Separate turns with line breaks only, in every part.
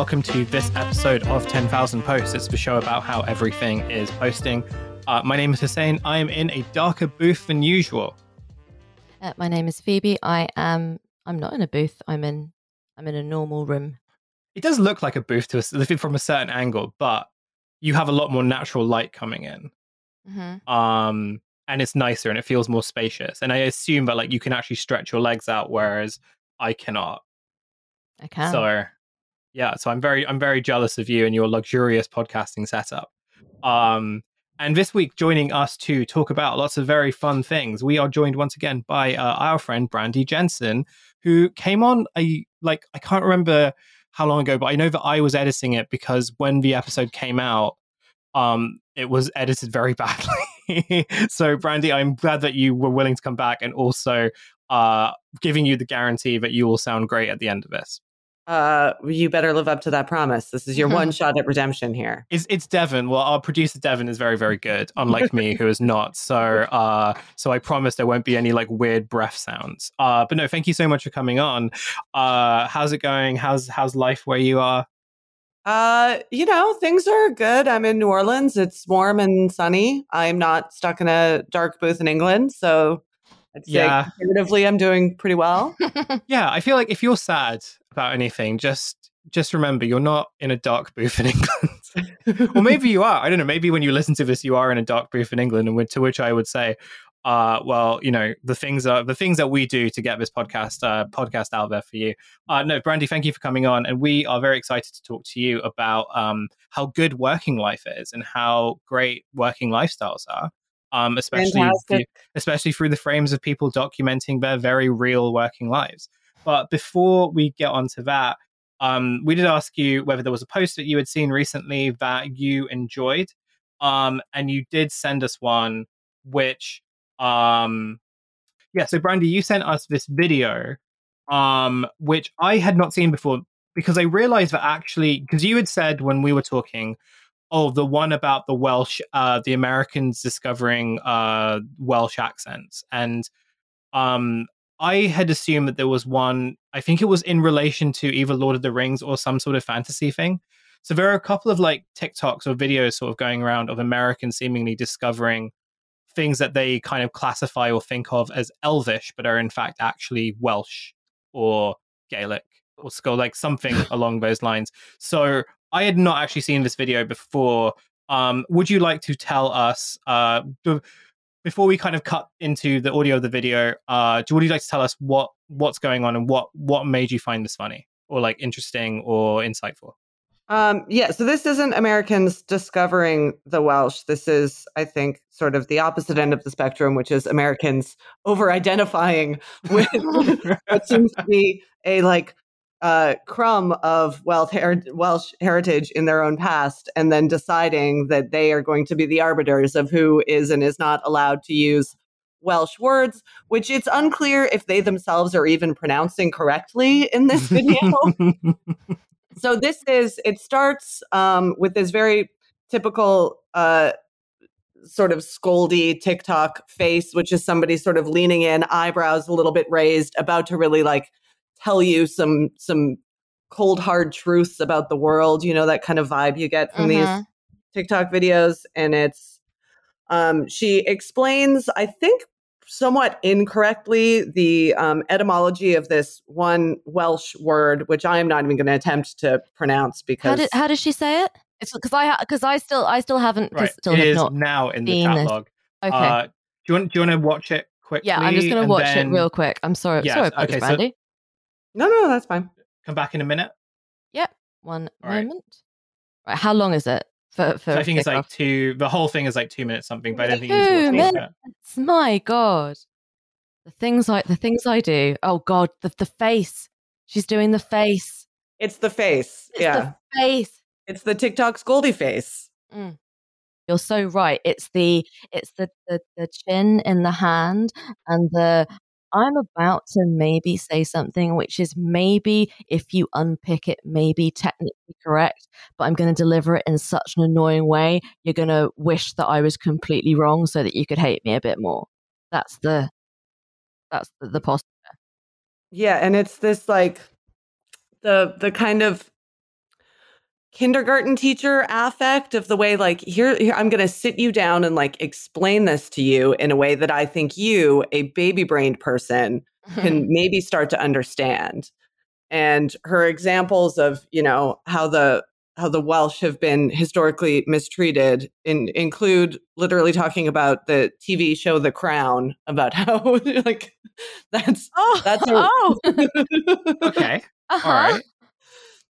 welcome to this episode of 10,000 Posts. It's the show about how everything is posting. Uh, my name is Hussein. I am in a darker booth than usual.
Uh, my name is Phoebe. I am. I'm not in a booth. I'm in. I'm in a normal room.
It does look like a booth to us living from a certain angle, but you have a lot more natural light coming in.
Mm-hmm.
Um, and it's nicer and it feels more spacious. And I assume that like you can actually stretch your legs out, whereas I cannot.
I can.
So yeah, so I'm very I'm very jealous of you and your luxurious podcasting setup. Um, and this week, joining us to talk about lots of very fun things, we are joined once again by uh, our friend Brandy Jensen, who came on a like I can't remember how long ago, but I know that I was editing it because when the episode came out, um, it was edited very badly. so, Brandy, I'm glad that you were willing to come back and also uh, giving you the guarantee that you will sound great at the end of this.
Uh, you better live up to that promise. This is your one shot at redemption here.
It's it's Devon. Well, our producer Devon is very very good, unlike me, who is not. So, uh, so I promise there won't be any like weird breath sounds. Uh, but no, thank you so much for coming on. Uh, how's it going? How's how's life where you are?
Uh, you know, things are good. I'm in New Orleans. It's warm and sunny. I'm not stuck in a dark booth in England, so I'd say
Yeah.
comparatively, I'm doing pretty well.
Yeah, I feel like if you're sad about anything, just just remember you're not in a dark booth in England. or maybe you are. I don't know. Maybe when you listen to this, you are in a dark booth in England, and to which I would say, uh, well, you know, the things are the things that we do to get this podcast uh, podcast out there for you. Uh, no, Brandy, thank you for coming on, and we are very excited to talk to you about um, how good working life is and how great working lifestyles are. Um, especially
Fantastic.
especially through the frames of people documenting their very real working lives. But before we get onto that, um, we did ask you whether there was a post that you had seen recently that you enjoyed. Um, and you did send us one, which, um, yeah, so Brandy, you sent us this video, um, which I had not seen before because I realized that actually, because you had said when we were talking, oh, the one about the Welsh, uh, the Americans discovering uh, Welsh accents. And um, I had assumed that there was one, I think it was in relation to either Lord of the Rings or some sort of fantasy thing. So there are a couple of like TikToks or videos sort of going around of Americans seemingly discovering things that they kind of classify or think of as Elvish, but are in fact actually Welsh or Gaelic or Skull, like something along those lines. So I had not actually seen this video before. Um, would you like to tell us uh, before we kind of cut into the audio of the video? Uh, do would you like to tell us what what's going on and what what made you find this funny or like interesting or insightful?
Um, yeah, so this isn't Americans discovering the Welsh. This is, I think, sort of the opposite end of the spectrum, which is Americans over identifying with what seems to be a like uh, crumb of Welsh, her- Welsh heritage in their own past, and then deciding that they are going to be the arbiters of who is and is not allowed to use Welsh words, which it's unclear if they themselves are even pronouncing correctly in this video. so this is it starts um, with this very typical uh, sort of scoldy TikTok face, which is somebody sort of leaning in, eyebrows a little bit raised, about to really like tell you some some cold hard truths about the world. You know that kind of vibe you get from these
Mhm.
TikTok videos, and it's um, she explains, I think, somewhat incorrectly the um, etymology of this one Welsh word, which I am not even going to attempt to pronounce
How
because
did how does she say it? It's because I because I still I still haven't
right,
still
it is now in the catalog.
Okay.
Uh, do you want do you want to watch it quickly?
yeah, I'm just gonna watch
then
it real quick. I'm sorry.
Yes,
sorry
okay, so-.
No, no, that's fine.
Come back in a minute. Yep.
One
All right.
moment. Right, how long is it? For, for
So I think it's like
kickoff?
two. The whole thing is like two minutes something, but I don't think
Two
you need to watch all of it.
minutes. My God, the things I the things I do. Oh God, the the face. She's doing the face.
It's the face.
It's
yeah,
the face.
it's the TikTok scoldy face.
Mm. You're so right. It's the it's the, the the chin in the hand and the I'm about to maybe say something which is maybe if you unpick it maybe technically correct, but I'm going to deliver it in such an annoying way you're going to wish that I was completely wrong so that you could hate me a bit more. That's the that's the, the posture.
Yeah, and it's this like the the kind of kindergarten teacher affect of the way like here, here I'm going to sit you down and like explain this to you in a way that I think you, a baby brained person, can maybe start to understand. And her examples of, you know, how the how the Welsh have been historically mistreated in, include literally talking about the TV show The Crown about how like that's
oh,
that's a,
oh.
Okay.
uh-huh.
All right.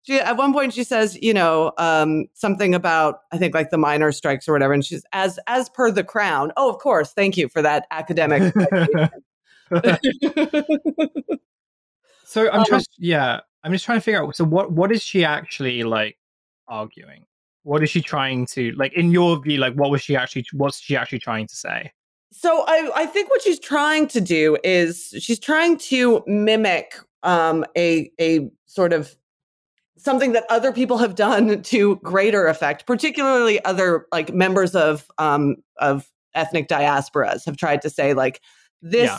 She at one point she says you know um, something about i think like the miner strikes or whatever and she's as as per the crown oh of course thank you for that academic
so I'm
Um,
just yeah, I'm just trying to figure out. So what what is she actually like arguing? What is she trying to like in your view? Like what was she actually? What's she actually trying to say?
so I, I think what she's trying to do is she's trying to mimic um, a a sort of something that other people have done to greater effect particularly other like members of um, of ethnic diasporas have tried to say like this
Yeah.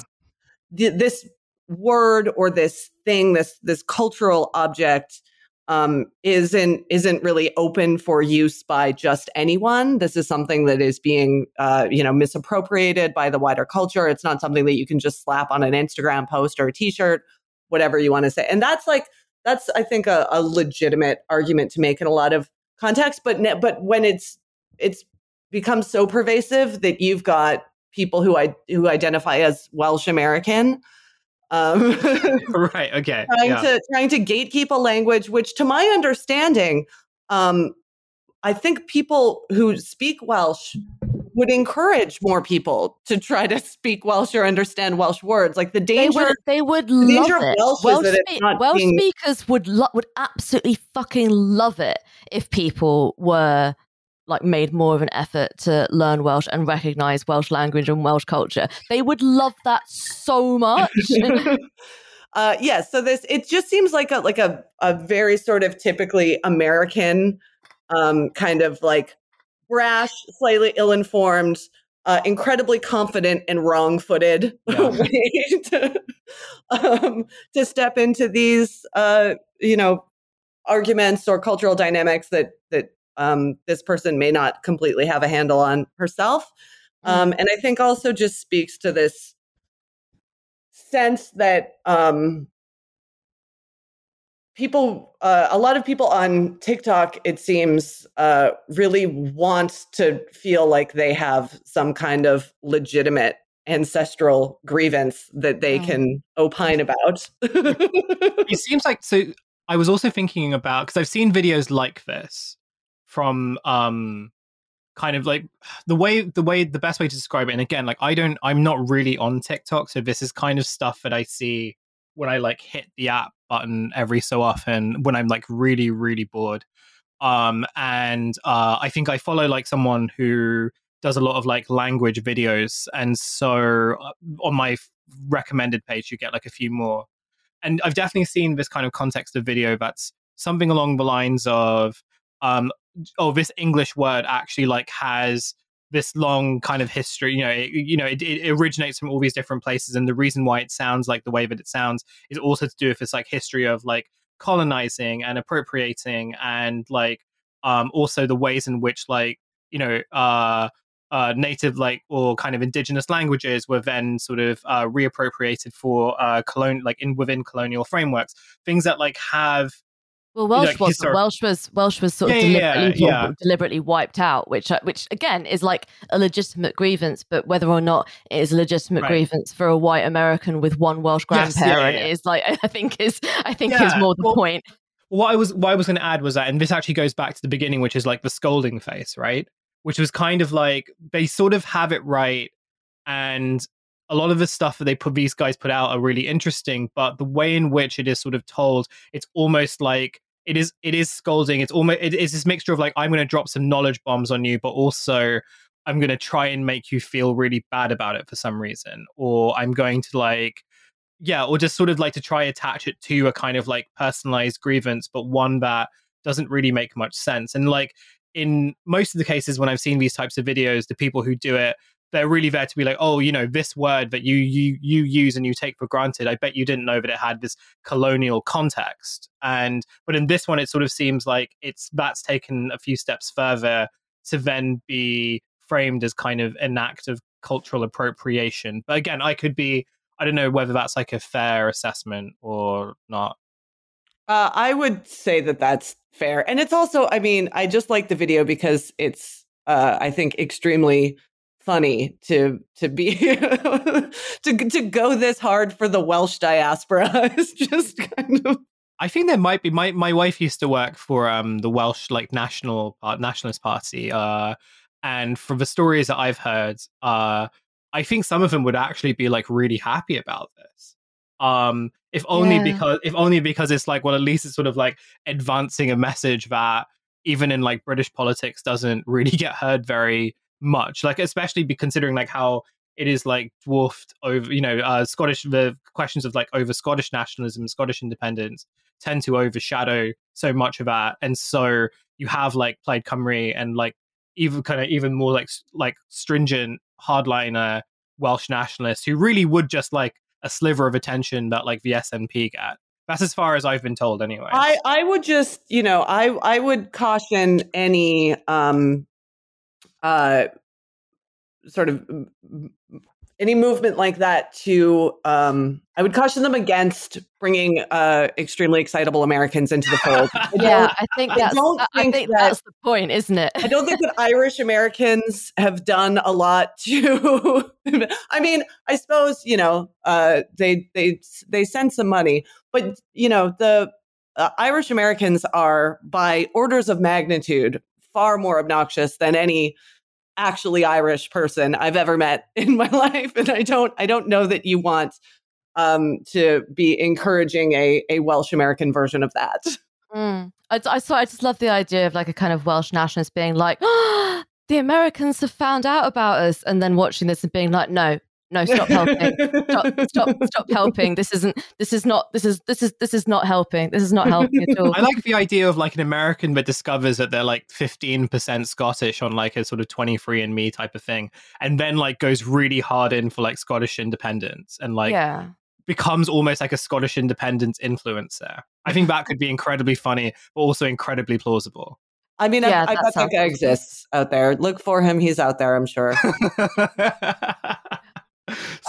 th- this word or this thing this this cultural object um, isn't isn't really open for use by just anyone. This is something that is being uh, you know misappropriated by the wider culture. It's not something that you can just slap on an Instagram post or a T-shirt, whatever you want to say. And that's like that's I think a, a legitimate argument to make in a lot of contexts. But ne- but when it's it's become so pervasive that you've got people who I who identify as Welsh American. Um,
right. Okay.
trying
yeah.
to trying to gatekeep a language which to my understanding um i think people who speak welsh would encourage more people to try to speak welsh or understand welsh words like the
They
danger
would, they would
danger
love it.
Welsh
Welsh,
that it's not
Welsh
being-
speakers would lo- would absolutely fucking love it if people were like made more of an effort to learn Welsh and recognize Welsh language and Welsh culture. They would love that so much.
uh yeah so this it just seems like a like a a very sort of typically american um kind of like brash slightly ill-informed uh incredibly confident and wrong-footed
Yeah.
way to, um, to step into these uh you know arguments or cultural dynamics that that um this person may not completely have a handle on herself um and i think also just speaks to this sense that um, people, uh, a lot of people on TikTok, it seems, uh, really want to feel like they have some kind of legitimate ancestral grievance that they
Mm.
can opine about.
it seems like so i was also thinking about because i've seen videos like this from um kind of like the way the way the best way to describe it and again like i don't i'm not really on tiktok so this is kind of stuff that i see when i like hit the app button every so often when i'm like really really bored um and uh i think i follow like someone who does a lot of like language videos and so uh, on my recommended page you get like a few more and I've definitely seen this kind of context of video that's something along the lines of, um, oh, this English word actually like has this long kind of history. You know, it, you know, it, it originates from all these different places, and the reason why it sounds like the way that it sounds is also to do with this like history of like colonizing and appropriating, and like um, also the ways in which like you know. Uh, uh, native like or kind of indigenous languages were then sort of uh, reappropriated for uh, colon like in within colonial frameworks. Things that like have
Well, Welsh
like,
was
historic-
Welsh was Welsh was sort of
Yeah, yeah,
deliberately
yeah.
deliberately wiped out, which uh, which again is like a legitimate grievance, but whether or not it is a legitimate
Right.
grievance for a white American with one Welsh
Yes, yeah,
grandparent
yeah.
is like I think is I think is more the
well-
point.
what I was what I was going to add was that, and this actually goes back to the beginning, which is like the scolding face, right? Which was kind of like they sort of have it right, and a lot of the stuff that they put these guys put out are really interesting, but the way in which it is sort of told, it's almost like it is it is scolding. It's almost it is this mixture of like I'm going to drop some knowledge bombs on you, but also I'm going to try and make you feel really bad about it for some reason, or I'm going to like yeah, or just sort of like to try attach it to a kind of like personalized grievance, but one that doesn't really make much sense. And like in most of the cases when I've seen these types of videos, the people who do it they're really there to be like, oh, you know, this word that you you you use and you take for granted. I bet you didn't know that it had this colonial context. And but in this one, it sort of seems like it's that's taken a few steps further to then be framed as kind of an act of cultural appropriation. But again, I could be I don't know whether that's like a fair assessment or not.
Uh, I would say that that's fair, and it's also. I mean, I just like the video because it's. Uh, I think extremely funny to to be to to go this hard for the Welsh diaspora. it's just kind of.
I think there might be. My my wife used to work for um the Welsh like national uh, nationalist party. Uh, and from the stories that I've heard, uh, I think some of them would actually be like really happy about this. Um, if only yeah. because if only because it's like well, at least it's sort of like advancing a message that even in like British politics doesn't really get heard very much. Like especially be considering like how it is like dwarfed over you know uh, Scottish the questions of like over Scottish nationalism, Scottish independence tend to overshadow so much of that, and so you have like Plaid Cymru and like even kind of even more like like stringent hardliner Welsh nationalists who really would just like a sliver of attention that like the SNP get. That's as far as I've been told, anyway.
I I would just you know I I would caution any um uh sort of any movement like that to um, i would caution them against bringing uh, extremely excitable americans into the fold.
I yeah i think that's, I, don't think, I think that, that's the point isn't it?
I don't think that irish americans have done a lot to i mean i suppose you know uh, they they they send some money but you know the uh, irish americans are by orders of magnitude far more obnoxious than any actually Irish person I've ever met in my life, and I don't I don't know that you want um, to be encouraging a a Welsh American version of that.
Mm. I, I, so I just love the idea of like a kind of Welsh nationalist being like, oh, the Americans have found out about us, and then watching this and being like, no, no stop helping stop, stop stop helping this isn't this is not this is this is this is not helping this is not helping at all
i like the idea of like an american that discovers that they're like 15% scottish on like a sort of 23 and me type of thing and then like goes really hard in for like scottish independence and like yeah becomes almost like a Scottish independence influencer. I think that could be incredibly funny, but also incredibly plausible.
I mean, yeah, I, I bet that guy exists out there. Look for him; he's out there. I'm sure.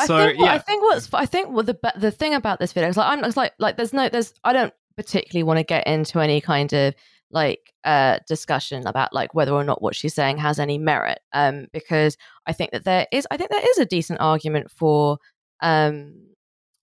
so I think what, yeah. I think what's I think what the the thing about this video is like I'm it's like like there's no there's I don't particularly want to get into any kind of like uh discussion about like whether or not what she's saying has any merit um because I think that there is I think there is a decent argument for um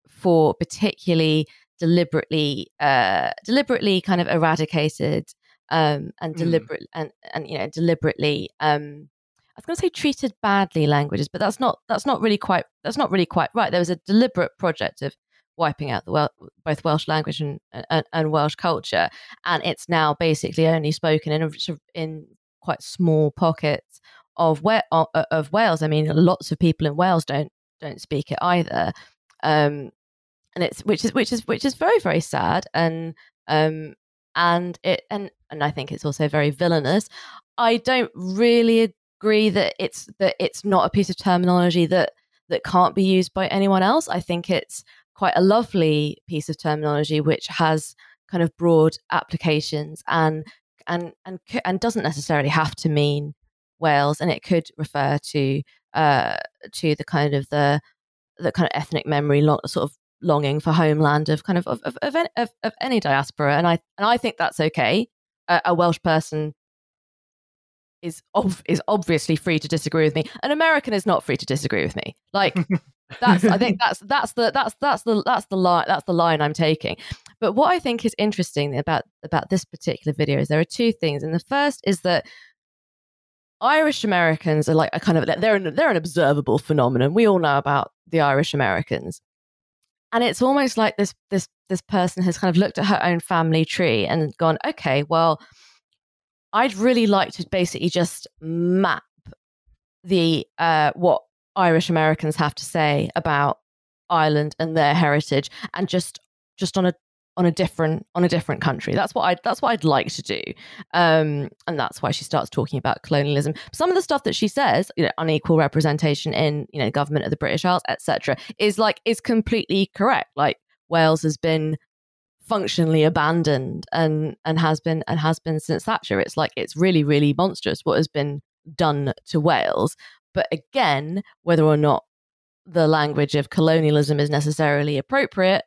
for particularly deliberately uh deliberately kind of eradicated um and mm. deliberate mm. and and you know deliberately um was going to say treated badly languages, but that's not that's not really quite that's not really quite right. There was a deliberate project of wiping out the well, both Welsh language and, and, and, Welsh culture, and it's now basically only spoken in in quite small pockets of where of Wales. I mean, lots of people in Wales don't don't speak it either, um, and it's which is which is which is very very sad and um and it and and I think it's also very villainous. I don't really agree that it's that it's not a piece of terminology that that can't be used by anyone else. I think it's quite a lovely piece of terminology which has kind of broad applications and and and and doesn't necessarily have to mean Wales, and it could refer to uh, to the kind of the the kind of ethnic memory, sort of longing for homeland of kind of of, of, of, of any diaspora, and I and I think that's okay. A, a Welsh person is ov- is obviously free to disagree with me. An American is not free to disagree with me. Like that's I think that's that's the that's that's the that's the line that's the line I'm taking. But what I think is interesting about about this particular video is there are two things. And the first is that Irish Americans are like a kind of they're an, they're an observable phenomenon. We all know about the Irish Americans. And it's almost like this this this person has kind of looked at her own family tree and gone, okay, well, I'd really like to basically just map the uh, what Irish Americans have to say about Ireland and their heritage, and just just on a on a different on a different country. That's what I that's what I'd like to do, um, and that's why she starts talking about colonialism. Some of the stuff that she says, you know, unequal representation in you know government of the British Isles, etc., is like is completely correct. Like Wales has been functionally abandoned and and has been and has been since Thatcher. It's like it's really really monstrous what has been done to Wales. But again, whether or not the language of colonialism is necessarily appropriate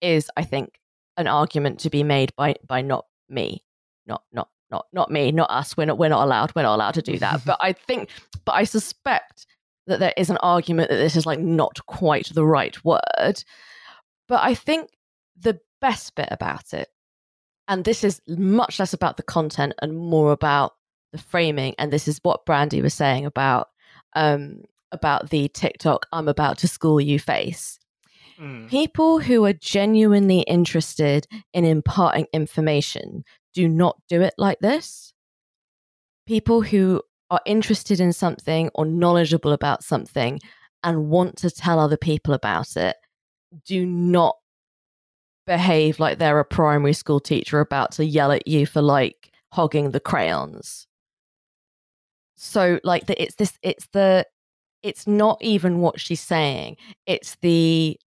is, I think, an argument to be made by by not me, not not not not me, not us. We're not we're not allowed. We're not allowed to do that. but I think, but I suspect that there is an argument that this is like not quite the right word. But I think the best bit about it, and this is much less about the content and more about the framing, and this is what Brandy was saying about um, about the TikTok "I'm about to school you" face Mm. People who are genuinely interested in imparting information do not do it like this. People who are interested in something or knowledgeable about something and want to tell other people about it do not behave like they're a primary school teacher about to yell at you for like hogging the crayons. So like the, it's this it's the it's not even what she's saying. It's the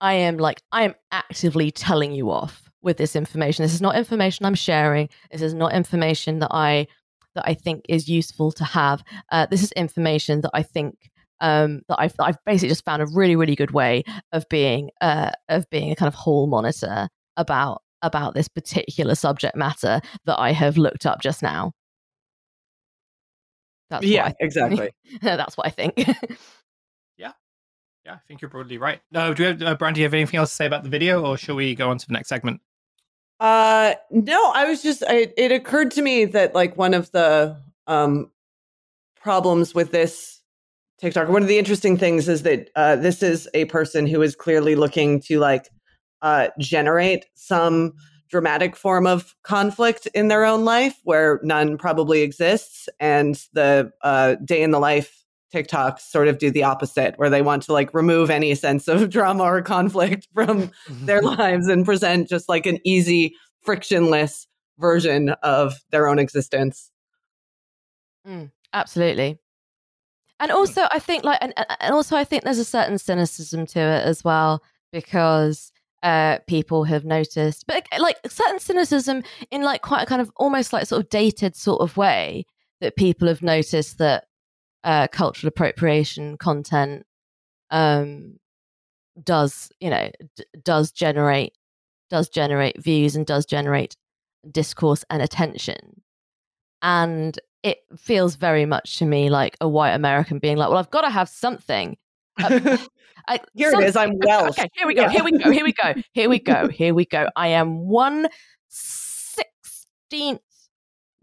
I am like, I am actively telling you off with this information. This is not information I'm sharing. This is not information that I that I think is useful to have. Uh, this is information that I think um, that I've I've basically just found a really really good way of being uh, of being a kind of hall monitor about about this particular subject matter that I have looked up just now.
That's yeah, exactly.
That's what I think.
Yeah, yeah, I think you're broadly right. No, do you have, uh, Brand, do you have anything else to say about the video, or shall we go on to the next segment?
Uh, no, I was just, I, it occurred to me that like one of the um problems with this TikTok, one of the interesting things is that uh, this is a person who is clearly looking to like uh, generate some dramatic form of conflict in their own life where none probably exists, and the uh, day in the life TikToks sort of do the opposite, where they want to like remove any sense of drama or conflict from their lives and present just like an easy, frictionless version of their own existence.
Mm, absolutely. And also, I think like, and, and also, I think there's a certain cynicism to it as well because uh, people have noticed, but like certain cynicism in like quite a kind of almost like sort of dated sort of way that people have noticed that uh, cultural appropriation content um, does you know d- does generate does generate views and does generate discourse and attention. And it feels very much to me like a white american being like well i've got to have something
uh, I, here it is i'm welsh
okay here we go yeah. here we go here we go here we go here we go i am one sixteenth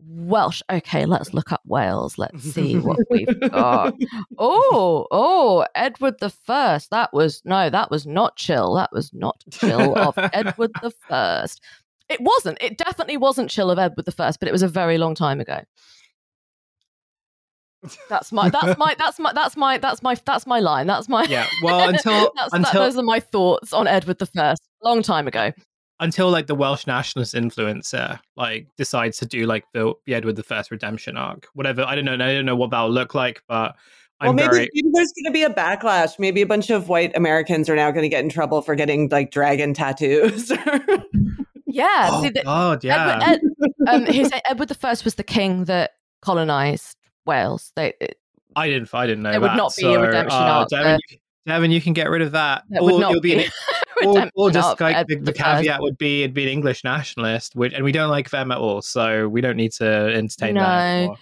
Welsh. Okay, let's look up Wales. Let's see what we've got. Oh, oh, Edward the First. That was no, that was not chill. That was not chill of Edward the First. It wasn't. It definitely wasn't chill of Edward the First, but it was a very long time ago. That's my that's my that's my that's my that's my that's my line. That's my
yeah. Well, until until
that, those are my thoughts on Edward the First. Long time ago
until like the Welsh nationalist influencer like decides to do like the, the Edward the First redemption arc, whatever. I don't know. I don't know what that'll look like, but I'm well,
maybe,
very...
maybe there's going to be a backlash. Maybe a bunch of white Americans are now going to get in trouble for getting like dragon tattoos.
yeah.
Oh, the, God, yeah.
Edward, Ed, um, his, Edward the First was the king that colonized Wales. They,
I didn't. I didn't know.
There
would
not be so, a redemption uh, arc.
Devon, you, Devon, you can get rid of that. Or you'll be, be an, or, or just like the, the caveat would be it'd be an English nationalist, which, and we don't like them at all, so we don't need to entertain no. that. Anymore.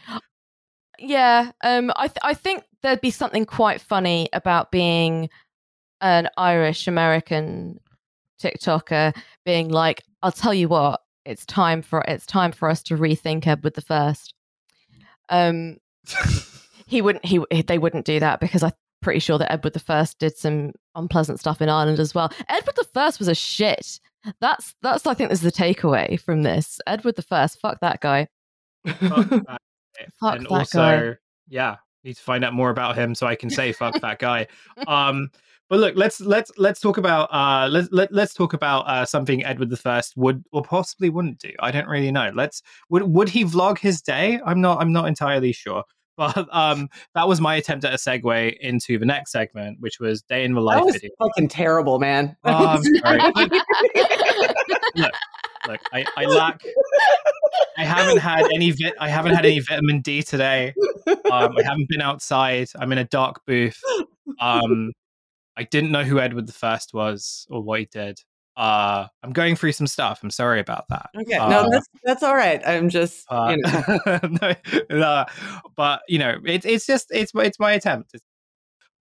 Yeah, um, I th- I think there'd be something quite funny about being an Irish American TikToker being like, "I'll tell you what, it's time for it's time for us to rethink Edward the First. Um, he wouldn't he they wouldn't do that because I'm pretty sure that Edward the First did some unpleasant stuff in Ireland as well. Edward the First was a shit. That's that's I think this is the takeaway from this. Edward the First, fuck that guy.
fuck that, fuck and that also, guy. yeah, need to find out more about him so I can say fuck that guy. Um, but look, let's let's let's talk about uh let's let, let's talk about uh something Edward the First would or possibly wouldn't do. I don't really know. Let's would would he vlog his day? I'm not I'm not entirely sure. But um, that was my attempt at a segue into the next segment, which was day in the life
that was
video.
fucking terrible, man.
Oh, sorry. look, look, I, I lack. I haven't had any. Vi- I haven't had any vitamin D today. Um, I haven't been outside. I'm in a dark booth. Um, I didn't know who Edward the First was or what he did. Uh, I'm going through some stuff. I'm sorry about that.
Okay,
Uh,
no, that's that's all right. I'm just,
uh,
you know,
no, no, but you know, it's it's just it's it's my attempt. It's-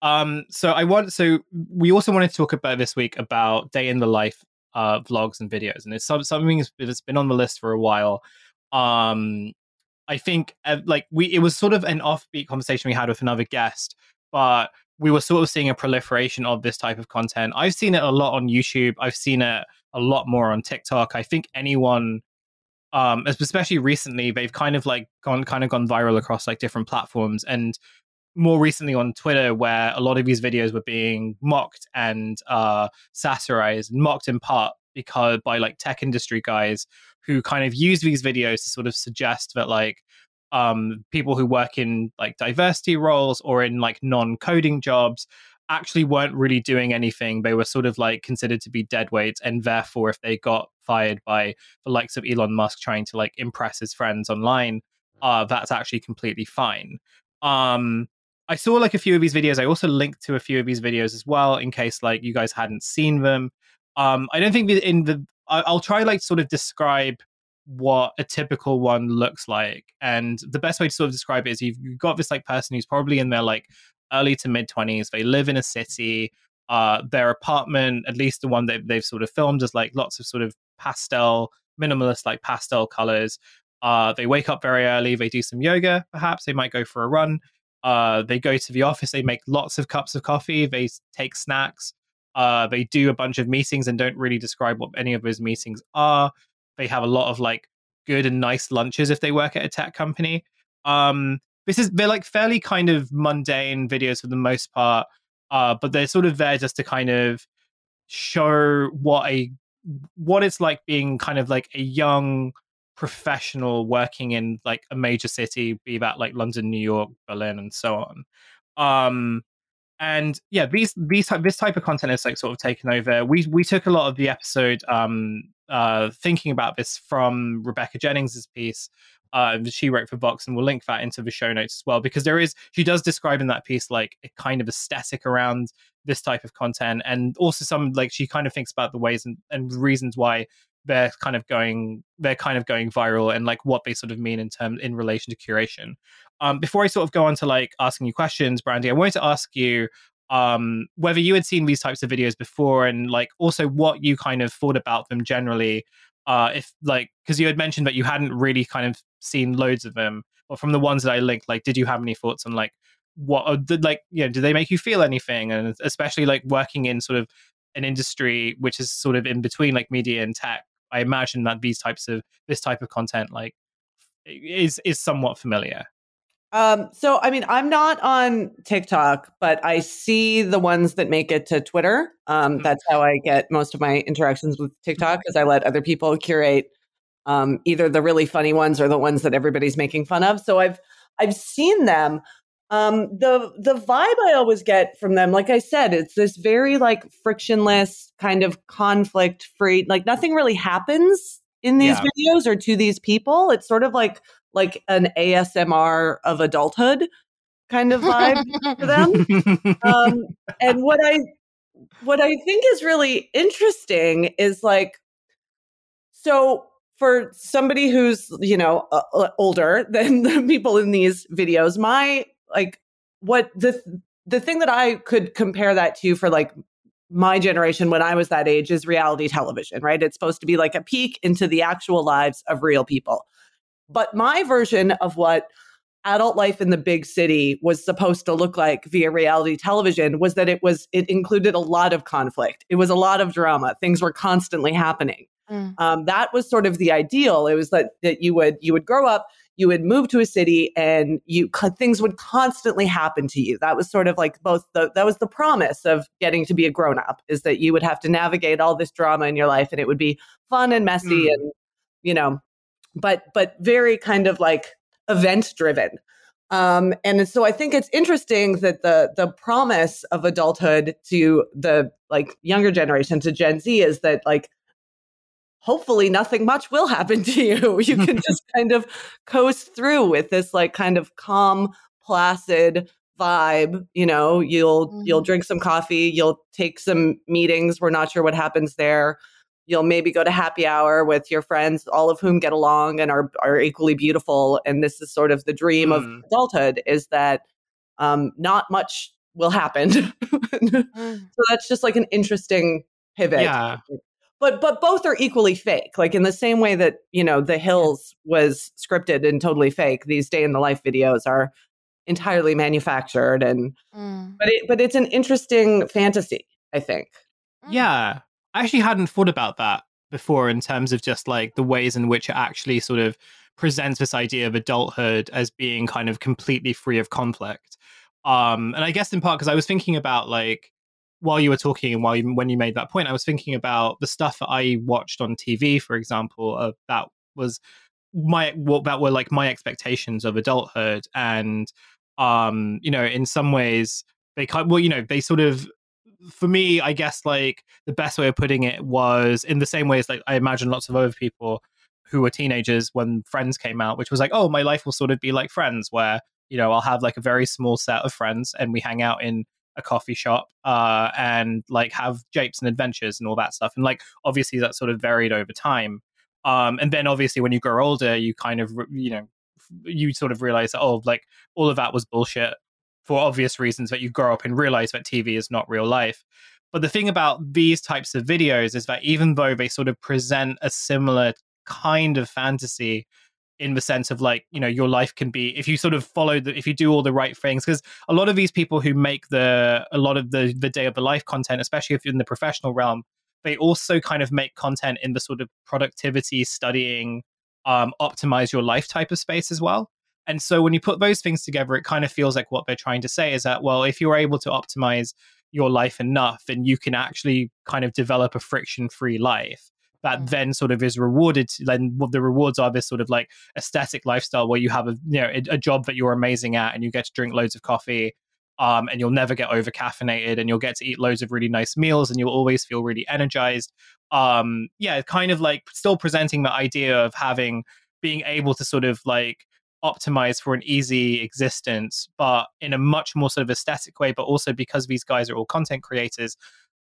um, so I want so we also wanted to talk about this week about day in the life uh vlogs and videos, and it's some, something that's been on the list for a while. Um, I think uh, like we it was sort of an offbeat conversation we had with another guest, but we were sort of seeing a proliferation of this type of content. I've seen it a lot on YouTube. I've seen it a lot more on TikTok. I think anyone um especially recently they've kind of like gone kind of gone viral across like different platforms and more recently on Twitter where a lot of these videos were being mocked and uh satirized mocked in part because by like tech industry guys who kind of use these videos to sort of suggest that like um people who work in like diversity roles or in like non-coding jobs actually weren't really doing anything they were sort of like considered to be dead weights and therefore if they got fired by the likes of Elon Musk trying to like impress his friends online, uh, that's actually completely fine. Um, I saw like a few of these videos. I also linked to a few of these videos as well in case like you guys hadn't seen them. Um, I don't think in the I'll try like sort of describe what a typical one looks like, and the best way to sort of describe it is you've, got this like person who's probably in their like early to mid twenties. They live in a city. Uh, their apartment, at least the one that they've sort of filmed, is like lots of sort of pastel, minimalist like pastel colors. Uh, they wake up very early. They do some yoga, perhaps. They might go for a run. Uh, they go to the office. They make lots of cups of coffee. They take snacks. Uh, they do a bunch of meetings and don't really describe what any of those meetings are. They have a lot of like good and nice lunches if they work at a tech company. Um, this is they're like fairly kind of mundane videos for the most part, uh, but they're sort of there just to kind of show what a what it's like being kind of like a young professional working in like a major city, be that like London, New York, Berlin, and so on. Um, and yeah, these these type this type of content is like sort of taken over. We we took a lot of the episode um uh thinking about this from Rebecca Jennings's piece. Uh, she wrote for Vox, and we'll link that into the show notes as well because there is she does describe in that piece like a kind of aesthetic around this type of content, and also some like she kind of thinks about the ways and, and reasons why they're kind of going they're kind of going viral and like what they sort of mean in terms in relation to curation. Um, before I sort of go on to like asking you questions, Brandy, I wanted to ask you um, whether you had seen these types of videos before and like also what you kind of thought about them generally. Uh, if like because you had mentioned that you hadn't really kind of seen loads of them, but from the ones that I linked, like, did you have any thoughts on like what did like you know do they make you feel anything and especially like working in sort of an industry which is sort of in between like media and tech i imagine that these types of this type of content like is is somewhat familiar
Um, so I mean, I'm not on TikTok, but I see the ones that make it to Twitter. Um,
Mhm.
that's how I get most of my interactions with TikTok because I let other people curate um, either the really funny ones or the ones that everybody's making fun of. So I've I've seen them. Um, the the vibe I always get from them, like I said, it's this very like frictionless kind of conflict free. Like nothing really happens in these
Yeah.
videos or to these people. It's sort of like like an ASMR of adulthood kind of vibe for them. Um, and what I what I think is really interesting is like so for somebody who's you know uh, older than the people in these videos my like what the the thing that I could compare that to for like my generation when I was that age is reality television, right? It's supposed to be like a peek into the actual lives of real people. But my version of what adult life in the big city was supposed to look like via reality television was that it was it included a lot of conflict. It was a lot of drama. Things were constantly happening.
Mm.
Um, that was sort of the ideal. It was that that you would you would grow up, you would move to a city and you things would constantly happen to you. That was sort of like both the that was the promise of getting to be a grown up is that you would have to navigate all this drama in your life and it would be fun and messy mm. and you know but but very kind of like event driven. Um, and so I think it's interesting that the the promise of adulthood to the like younger generation to Gen Z is that like hopefully nothing much will happen to you. You can just kind of coast through with this like kind of calm, placid vibe. You know, you'll mm-hmm. you'll drink some coffee, you'll take some meetings. We're not sure what happens there. You'll maybe go to happy hour with your friends, all of whom get along and are are equally beautiful. And this is sort of the dream mm. of adulthood: is that um, not much will happen. mm. So that's just like an interesting pivot.
Yeah
but but both are equally fake like in the same way that you know the hills was scripted and totally fake these day in the life videos are entirely manufactured and mm. but it but it's an interesting fantasy i think
mm. yeah i actually hadn't thought about that before in terms of just like the ways in which it actually sort of presents this idea of adulthood as being kind of completely free of conflict. Um and i guess in part because i was thinking about like while you were talking and while you, when you made that point, I was thinking about the stuff that I watched on TV, for example, uh, that was my what that were like my expectations of adulthood, and um, you know, in some ways they kind well, you know, they sort of for me, I guess like the best way of putting it was in the same way as like I imagine lots of other people who were teenagers when Friends came out, which was like, oh, my life will sort of be like Friends, where you know I'll have like a very small set of friends and we hang out in a coffee shop uh, and like have japes and adventures and all that stuff. And like obviously that sort of varied over time. Um, and then obviously when you grow older, you kind of you know you sort of realize that oh like all of that was bullshit for obvious reasons that you grow up and realize that TV is not real life. But the thing about these types of videos is that even though they sort of present a similar kind of fantasy, in the sense of like you know your life can be if you sort of follow the if you do all the right things because a lot of these people who make the a lot of the the day of the life content especially if you're in the professional realm they also kind of make content in the sort of productivity studying um optimize your life type of space as well and so when you put those things together it kind of feels like what they're trying to say is that well if you're able to optimize your life enough then you can actually kind of develop a friction free life that mm. then sort of is rewarded then what the rewards are this sort of like aesthetic lifestyle where you have a you know a, a job that you're amazing at and you get to drink loads of coffee um, and you'll never get over caffeinated and you'll get to eat loads of really nice meals and you'll always feel really energized um, yeah kind of like still presenting the idea of having being able to sort of like optimize for an easy existence but in a much more sort of aesthetic way but also because these guys are all content creators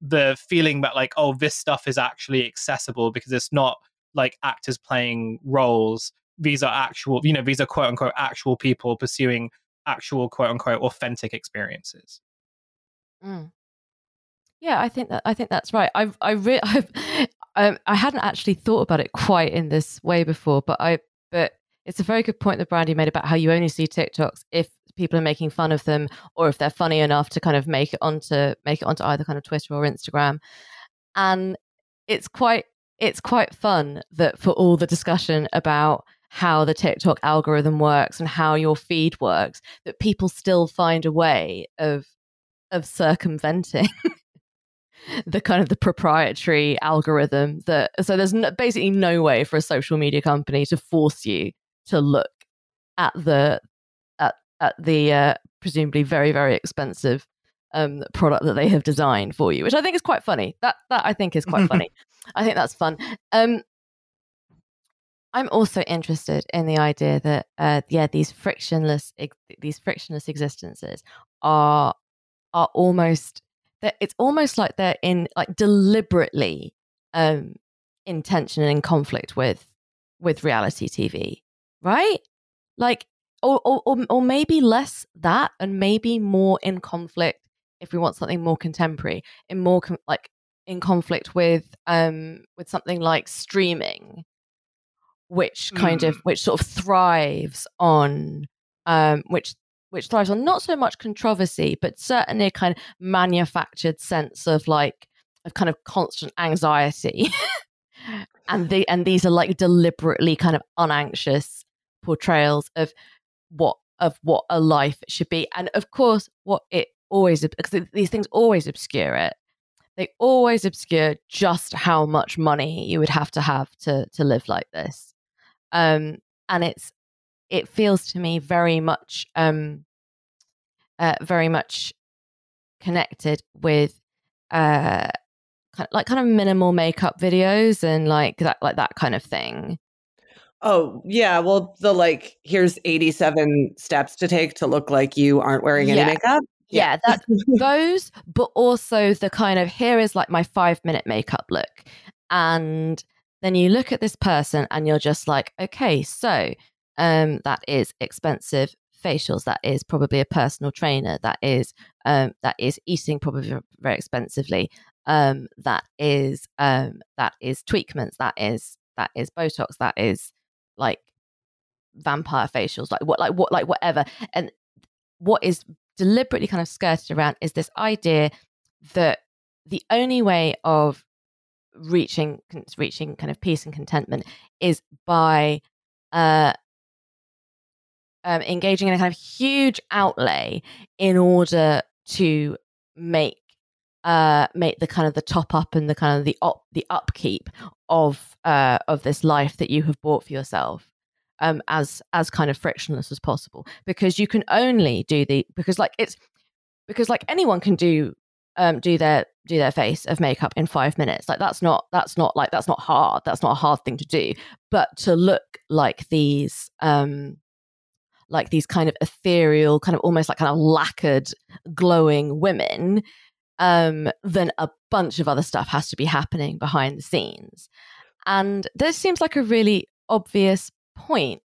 the feeling that like oh this stuff is actually accessible because it's not like actors playing roles. These are actual you know these are quote unquote actual people pursuing actual quote unquote authentic experiences.
Mm. yeah i think that i think that's right. I've i re- i've um, i hadn't actually thought about it quite in this way before but i but it's a very good point that brandy made about how you only see tiktoks if people are making fun of them or if they're funny enough to kind of make it onto make it onto either kind of Twitter or Instagram. And it's quite it's quite fun that for all the discussion about how the TikTok algorithm works and how your feed works, that people still find a way of of circumventing the kind of the proprietary algorithm that so there's no, basically no way for a social media company to force you to look at the at at the uh, presumably very very expensive um, product that they have designed for you, which I think is quite funny. That that I think is quite funny. I think that's fun. Um, I'm also interested in the idea that uh, yeah, these frictionless ex- these frictionless existences are are almost that it's almost like they're in like deliberately um, in tension and in conflict with with reality TV, right? Like or, or, or, maybe less that and maybe more in conflict if we want something more contemporary in more com- like in conflict with um with something like streaming which kind mm. of which sort of thrives on um which which thrives on not so much controversy but certainly a kind of manufactured sense of like of kind of constant anxiety and the and these are like deliberately kind of unanxious portrayals of what of what a life should be. And of course what it always because these things always obscure it. They always obscure just how much money you would have to have to to live like this. Um and it's it feels to me very much um uh, very much connected with uh kind of, like kind of minimal makeup videos and like that like that kind of thing
Oh, yeah. Well, the like, here's 87 steps to take to look like you aren't wearing any
Yeah.
makeup.
yeah, that's those, but also the kind of here is like my five minute makeup look. And then you look at this person and you're just like, okay, so um, that is expensive facials. That is probably a personal trainer. That is um, that is eating probably very expensively. Um, that is um, that is tweakments. That is that is Botox. That is like vampire facials. Like what like what like whatever. And what is deliberately kind of skirted around is this idea that the only way of reaching reaching kind of peace and contentment is by uh um, engaging in a kind of huge outlay in order to make uh make the kind of the top up and the kind of the up the upkeep of uh of this life that you have bought for yourself um as as kind of frictionless as possible. Because you can only do the because like it's because like anyone can do um do their do their face of makeup in 5 minutes. Like that's not that's not like that's not hard. That's not a hard thing to do. But to look like these um like these kind of ethereal kind of almost like kind of lacquered glowing women um then a bunch of other stuff has to be happening behind the scenes. And this seems like a really obvious point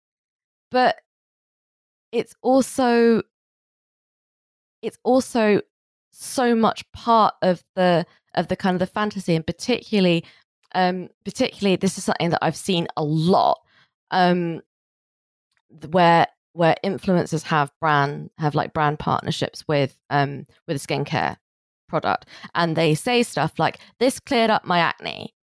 but it's also it's also so much part of the of the kind of the fantasy and particularly um particularly this is something that I've seen a lot um where where influencers have brand have like brand partnerships with um with skincare product and they say stuff like this cleared up my acne.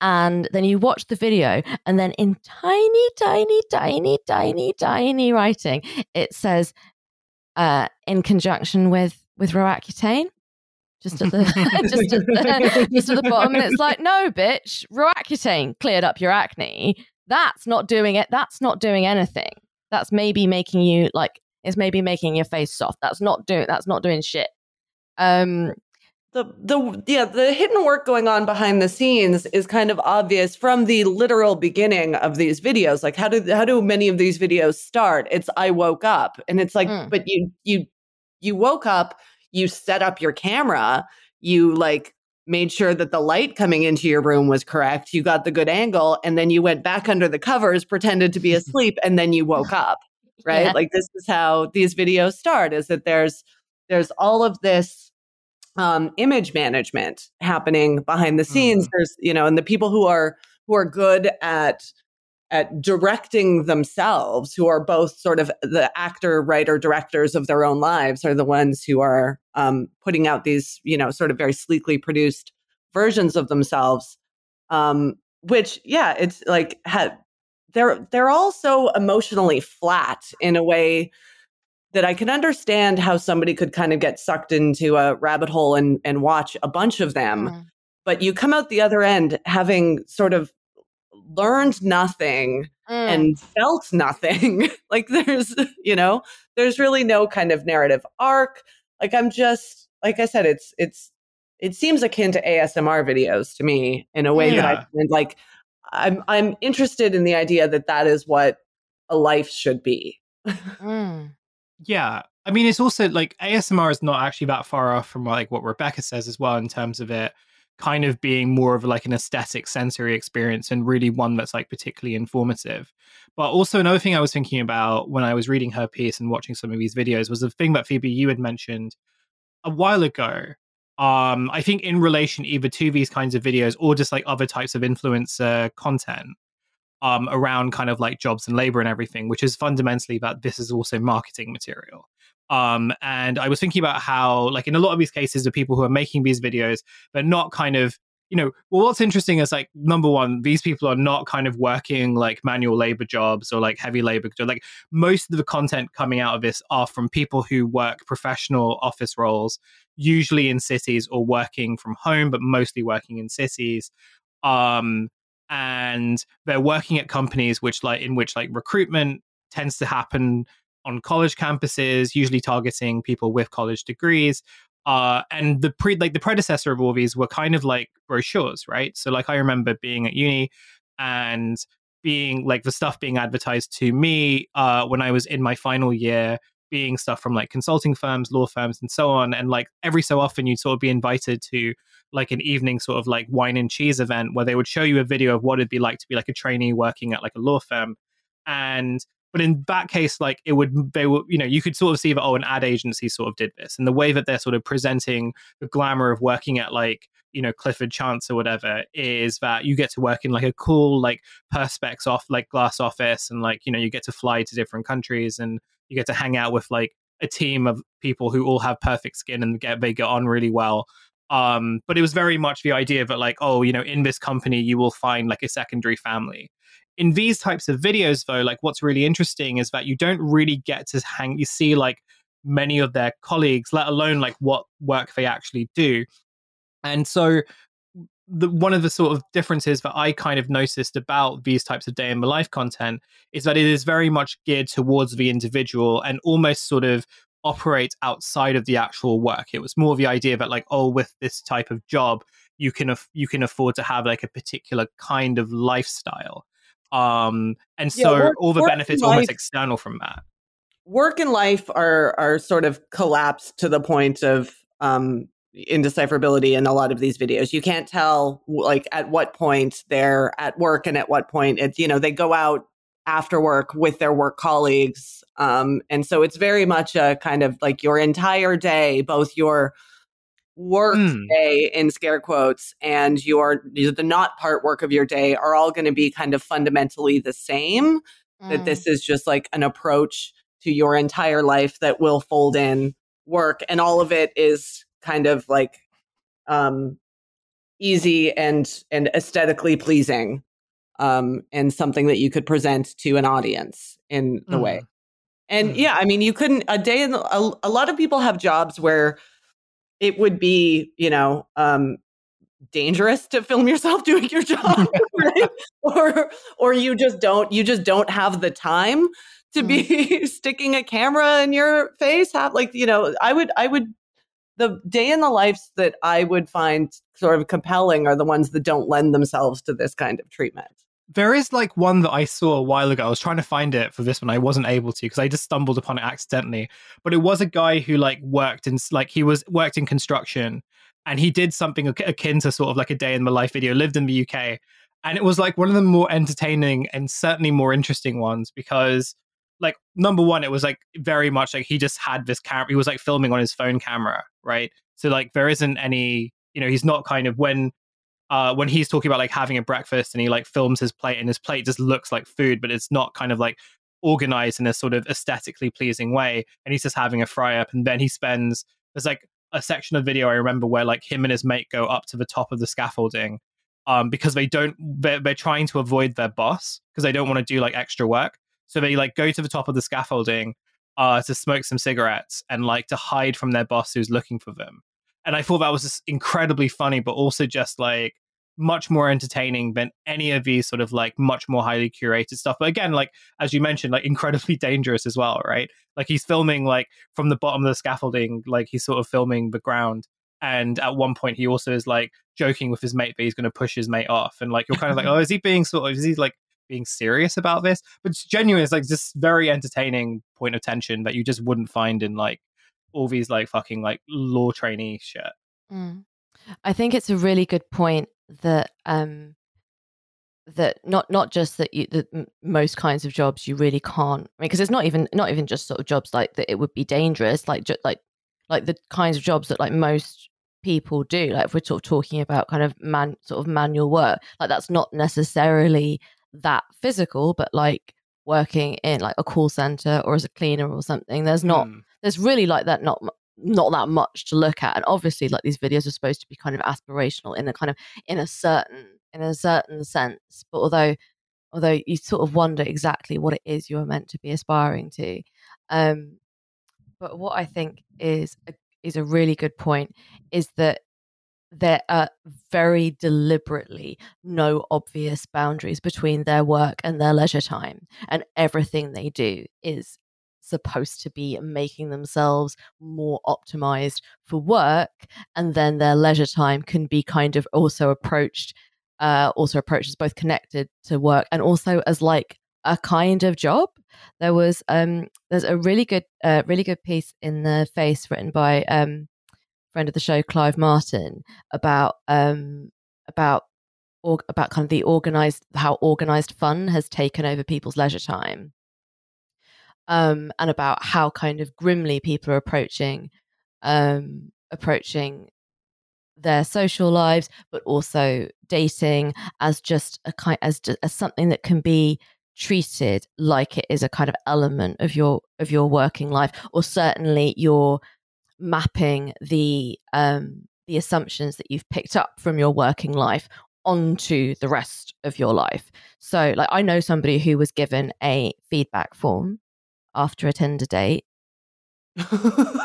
And then you watch the video and then in tiny tiny tiny tiny tiny writing it says uh in conjunction with with roaccutane. Just at the just at the, just at the bottom and it's like no bitch roaccutane cleared up your acne. That's not doing it that's not doing anything. That's maybe making you like it's maybe making your face soft. That's not doing that's not doing shit um
the the yeah the hidden work going on behind the scenes is kind of obvious from the literal beginning of these videos like how do how do many of these videos start it's i woke up and it's like
Mm.
but you you you woke up you set up your camera you like made sure that the light coming into your room was correct you got the good angle and then you went back under the covers pretended to be asleep and then you woke up right
Yeah.
like this is how these videos start is that there's there's all of this um, image management happening behind the scenes
Mhm.
there's you know and the people who are who are good at at directing themselves who are both sort of the actor writer directors of their own lives are the ones who are um, putting out these you know sort of very sleekly produced versions of themselves um, which yeah it's like ha- they're they're all so emotionally flat in a way that I can understand how somebody could kind of get sucked into a rabbit hole and and watch a bunch of them.
Mm,
but you come out the other end having sort of learned nothing
mm.
and felt nothing. Like there's you know there's really no kind of narrative arc. Like i'm just like i said it's it's it seems akin to asmr videos to me in a way that i find like i'm i'm interested in the idea that that is what a life should be.
Mm.
Yeah. I mean, it's also like ASMR is not actually that far off from like what Rebecca says as well in terms of it kind of being more of like an aesthetic sensory experience and really one that's like particularly informative. But also another thing I was thinking about when I was reading her piece and watching some of these videos was the thing that Phoebe you had mentioned a while ago. Um, I think in relation either to these kinds of videos or just like other types of influencer content um, around kind of like jobs and labor and everything, which is fundamentally that this is also marketing material. Um, and I was thinking about how, like, in a lot of these cases, the people who are making these videos, they're not kind of you know, well, what's interesting is like number one, these people are not kind of working like manual labor jobs or like heavy labor. Like most of the content coming out of this are from people who work professional office roles, usually in cities or working from home, but mostly working in cities. Um, and they're working at companies which like in which like recruitment tends to happen on college campuses, usually targeting people with college degrees. Uh, and the pre like the predecessor of all these were kind of like brochures, right? So like I remember being at uni and being like the stuff being advertised to me uh, when I was in my final year, being stuff from like consulting firms, law firms, and so on. And like every so often, you'd sort of be invited to like an evening sort of like wine and cheese event where they would show you a video of what it'd be like to be like a trainee working at like a law firm. And but in that case, like it would, they were, you know, you could sort of see that, oh, an ad agency sort of did this. And the way that they're sort of presenting the glamour of working at like, you know, Clifford Chance or whatever is that you get to work in like a cool, like perspex off, like glass office. And like, you know, you get to fly to different countries and you get to hang out with like a team of people who all have perfect skin and get, they get on really well. Um, but it was very much the idea that like, oh, you know, in this company, you will find like a secondary family in these types of videos though like what's really interesting is that you don't really get to hang you see like many of their colleagues let alone like what work they actually do and so the one of the sort of differences that I kind of noticed about these types of day in the life content is that it is very much geared towards the individual and almost sort of operate outside of the actual work. It was more the idea that like, oh, with this type of job, you can af- you can afford to have like a particular kind of lifestyle. Um, and so yeah, work, all the benefits almost external from that.
Work and life are are sort of collapsed to the point of um, indecipherability in a lot of these videos. You can't tell like at what point they're at work and at what point it's you know they go out after work with their work colleagues. Um, and so it's very much a kind of like your entire day, both your work mm. day in scare quotes and your the not part work of your day are all going to be kind of fundamentally the same mm. that this is just like an approach to your entire life that will fold in work and all of it is kind of like um easy and and aesthetically pleasing um and something that you could present to an audience in the mm. way and mm. yeah i mean you couldn't a day in a, a lot of people have jobs where it would be, you know, um, dangerous to film yourself doing your job, right? or or you just don't you just don't have the time to be mm-hmm. sticking a camera in your face. Have like you know, I would I would the day in the lives that I would find sort of compelling are the ones that don't lend themselves to this kind of treatment.
There is like one that I saw a while ago. I was trying to find it for this one. I wasn't able to because I just stumbled upon it accidentally. But it was a guy who like worked in like he was worked in construction and he did something akin to sort of like a day in my life video, lived in the UK. And it was like one of the more entertaining and certainly more interesting ones because like number one, it was like very much like he just had this camera. He was like filming on his phone camera, right? So like there isn't any, you know, he's not kind of when uh, when he's talking about like having a breakfast and he like films his plate and his plate just looks like food, but it's not kind of like organized in a sort of aesthetically pleasing way. And he's just having a fry up. And then he spends, there's like a section of video I remember where like him and his mate go up to the top of the scaffolding um, because they don't, they're, they're trying to avoid their boss because they don't want to do like extra work. So they like go to the top of the scaffolding uh, to smoke some cigarettes and like to hide from their boss who's looking for them and I thought that was just incredibly funny, but also just like much more entertaining than any of these sort of like much more highly curated stuff. But again, like as you mentioned, like incredibly dangerous as well, right? Like he's filming like from the bottom of the scaffolding, like he's sort of filming the ground. And at one point, he also is like joking with his mate that he's going to push his mate off, and like you're kind of like, oh, is he being sort of is he like being serious about this? But it's genuine. It's like this very entertaining point of tension that you just wouldn't find in like all these like fucking like law trainee shit.
Mm. I think it's a really good point that um that not not just that you that most kinds of jobs you really can't I mean because it's not even not even just sort of jobs like that it would be dangerous like just like like the kinds of jobs that like most people do like if we're sort of talking about kind of man sort of manual work like that's not necessarily that physical but like working in like a call center or as a cleaner or something there's not mm there's really like that not not that much to look at and obviously like these videos are supposed to be kind of aspirational in a kind of in a certain in a certain sense but although although you sort of wonder exactly what it is you're meant to be aspiring to um but what i think is a, is a really good point is that there are very deliberately no obvious boundaries between their work and their leisure time and everything they do is supposed to be making themselves more optimized for work and then their leisure time can be kind of also approached uh, also approached as both connected to work and also as like a kind of job. There was um there's a really good uh, really good piece in the face written by um friend of the show clive martin about um about or, about kind of the organized how organized fun has taken over people's leisure time. Um, and about how kind of grimly people are approaching um, approaching their social lives, but also dating as just a kind as as something that can be treated like it is a kind of element of your of your working life, or certainly you're mapping the um, the assumptions that you've picked up from your working life onto the rest of your life. So, like, I know somebody who was given a feedback form after a Tinder date.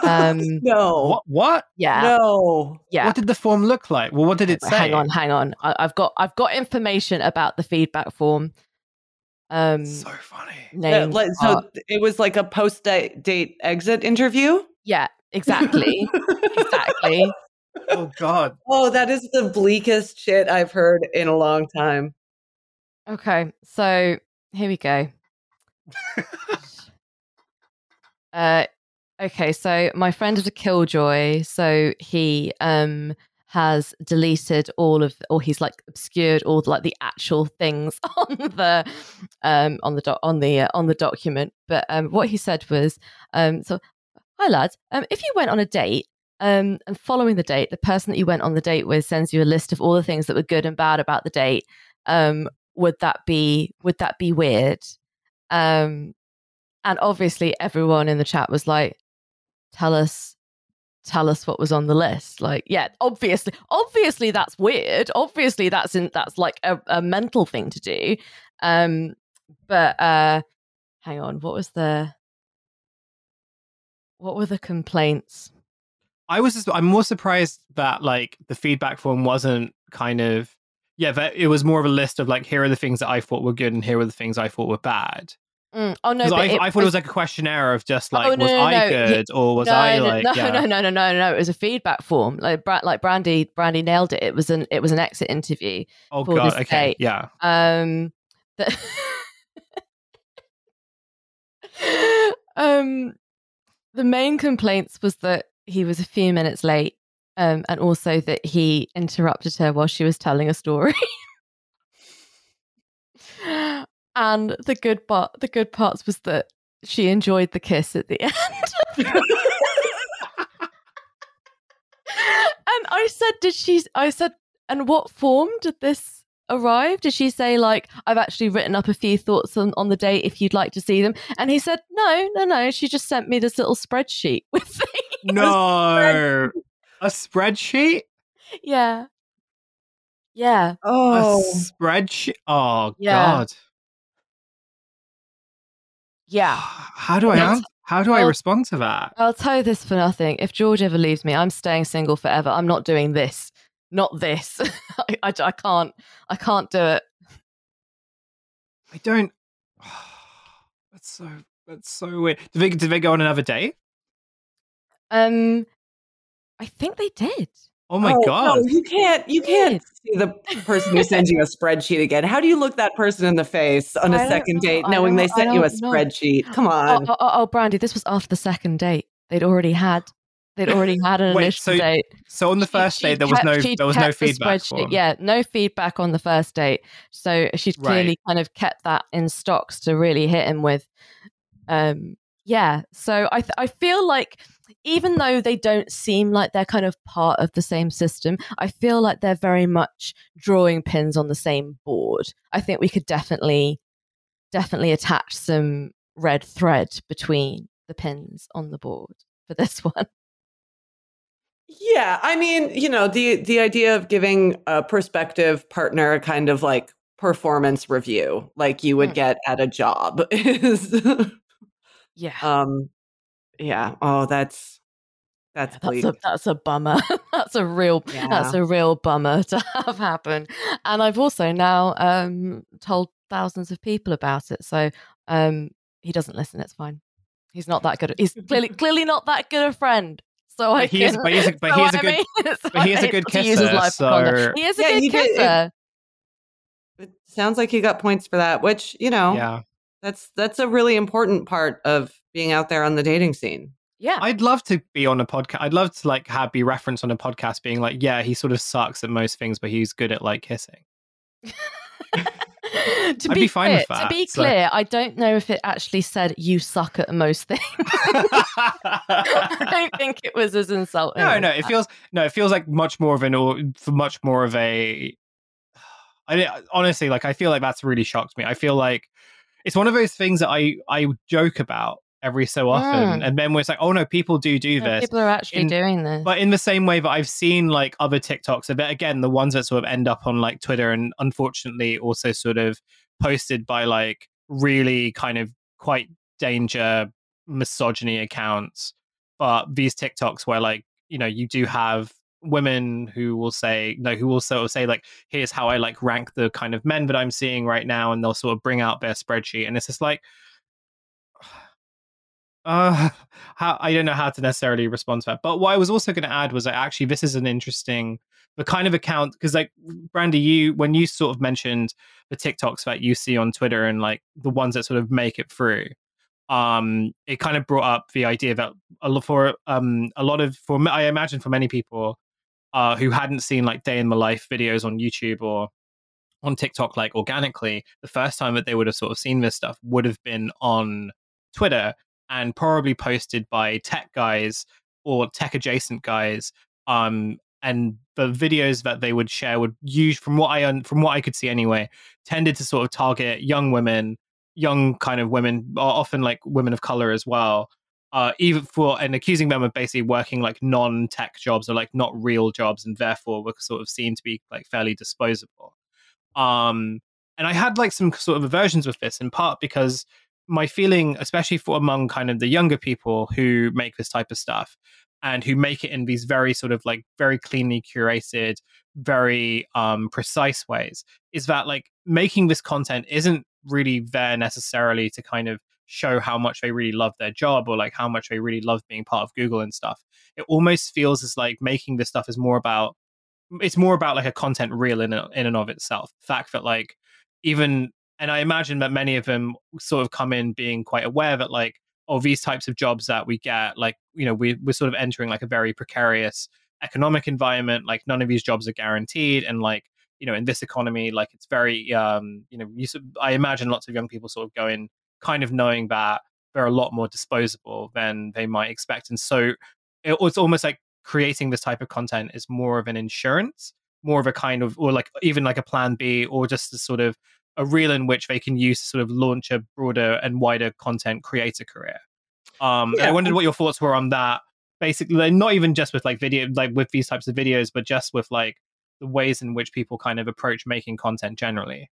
um, no.
What? What?
Yeah.
No.
Yeah.
What did the form look like? Well, what did it say?
Hang on, hang on. I, have got I've got information about the feedback form. Um,
so funny.
Uh, like, so it was like a post date exit interview.
Yeah, exactly, exactly.
Oh God.
Oh, that is the bleakest shit I've heard in a long time.
Okay, so here we go. Uh, okay, so my friend is a killjoy, so he um has deleted all of, or he's like obscured all like the actual things on the um on the doc on the uh, on the document. But um, what he said was um so hi lads, um if you went on a date. Um, and following the date, the person that you went on the date with sends you a list of all the things that were good and bad about the date. Um, would that be would that be weird? Um, and obviously, everyone in the chat was like, tell us tell us what was on the list like yeah obviously obviously that's weird obviously that's in that's like a, a mental thing to do um but uh hang on what was the what were the complaints
i was just, i'm more surprised that like the feedback form wasn't kind of yeah that it was more of a list of like here are the things that i thought were good and here are the things i thought were bad
Mm. Oh no!
I,
it
I, thought it was like a questionnaire of just like
oh,
no, was
no,
I
no.
good or was I like
no,
yeah.
no no no no no it was a feedback form like like Brandy Brandy nailed it it was an it was an exit interview
oh god okay
date.
yeah
um the um the main complaints was that he was a few minutes late um and also that he interrupted her while she was telling a story. And the good part the good parts was that she enjoyed the kiss at the end. And i said did she i said and what form did this arrive did she say like i've actually written up a few thoughts on, on the date if you'd like to see them? And he said no no no she just sent me this little spreadsheet with the
no. A spreadsheet?
Yeah. Yeah.
Oh.
a spreadsheet oh
Yeah.
god.
Yeah.
How do i answer, how do i
well-
respond to that?
I'll tell you this for nothing. If George ever leaves me, I'm staying single forever. I'm not doing this. Not this. I, I, I can't. I can't do it.
i don't that's so that's so weird did they, did they go on another date
Um, I think they did.
oh my
Oh,
god
No, you can't. You can't see the person who sends you a spreadsheet again. How do you look that person in the face on
I
a second date,
I
knowing they sent you a
don't know.
spreadsheet? Come
Oh,
on.
oh, oh, oh, Brandy, this was after the second date. They'd already had. They'd already had an
Wait,
initial
so
date.
so on the first
she
date there was no there was no feedback.
Yeah, no feedback on the first date. So she'd
Right.
clearly kind of kept that in stocks to really hit him with. Um, yeah. So I th- I feel like even though they don't seem like they're kind of part of the same system, I feel like they're very much drawing pins on the same board. I think we could definitely definitely attach some red thread between the pins on the board for this one.
Yeah, I mean, you know, the the idea of giving a prospective partner a kind of like performance review, like you would
Mm.
get at a job, is
Yeah.
um, yeah. Oh, that's that's
That's a that's a bummer. that's a real that's a real bummer to have happen. And I've also now um told thousands of people about it. So um he doesn't listen, it's fine. He's not that good. He's clearly clearly not that good a friend. So I
But he
can,
but he is a- but
so
he is a
I
good-
mean, so
but he is a
I'm
good
able use his
kisser,
life for
so-
He is a
Yeah,
good
you did- it-
kisser.
It sounds like he got points for that, which you know,
Yeah.
that's that's a really important part of being out there on the dating scene.
yeah.
I'd love to be on a podcast. I'd love to like have be referenced on a podcast being like, yeah, he sort of sucks at most things, but he's good at like kissing.
to
I'd
be,
be fine
clear,
with
to be
so-
clear, I don't know if it actually said you suck at most things. I don't think it was as insulting.
no,
as
no, it feels no, it feels like much more of an or much more of a. I honestly like. I feel like that's really shocked me. I feel like it's one of those things that I I joke about every so often,
Mm.
and then we're like, oh no, people do do
Yeah,
this.
People are actually
in-
doing this.
But in the same way that I've seen like other TikToks, but again, the ones that sort of end up on like Twitter and unfortunately also sort of posted by like really kind of quite danger misogyny accounts. But these TikToks where like, you know, you do have women who will say no who will sort of say like here's how i like rank the kind of men that i'm seeing right now and they'll sort of bring out their spreadsheet and it's just like uh how i don't know how to necessarily respond to that but what i was also going to add was that actually this is an interesting the kind of account because like brandy you when you sort of mentioned the tiktoks that you see on twitter and like the ones that sort of make it through um it kind of brought up the idea that for um a lot of for i imagine for many people uh who hadn't seen like day in my life videos on youtube or on tiktok like organically the first time that they would have sort of seen this stuff would have been on twitter and probably posted by tech guys or tech adjacent guys um and the videos that they would share would use from what i from what i could see anyway tended to sort of target young women young kind of women often like women of color as well uh even for and accusing them of basically working like non-tech jobs or like not real jobs and therefore were sort of seen to be like fairly disposable. Um and i had like some sort of aversions with this in part because my feeling especially for among kind of the younger people who make this type of stuff and who make it in these very sort of like very cleanly curated very um precise ways is that like making this content isn't really there necessarily to kind of show how much they really love their job or like how much they really love being part of Google and stuff. It almost feels as like making this stuff is more about it's more about like a content reel in in and of itself. The fact that like even and I imagine that many of them sort of come in being quite aware that like oh these types of jobs that we get like you know we we're sort of entering like a very precarious economic environment like none of these jobs are guaranteed and like you know in this economy like it's very um you know you, i imagine lots of young people sort of go in kind of knowing that they're a lot more disposable than they might expect and so it, it's almost like creating this type of content is more of an insurance more of a kind of or like even like a plan b or just a sort of a reel in which they can use to sort of launch a broader and wider content creator career. Um and i wondered what your thoughts were on that. Basically not even just with like video like with these types of videos but just with like the ways in which people kind of approach making content generally.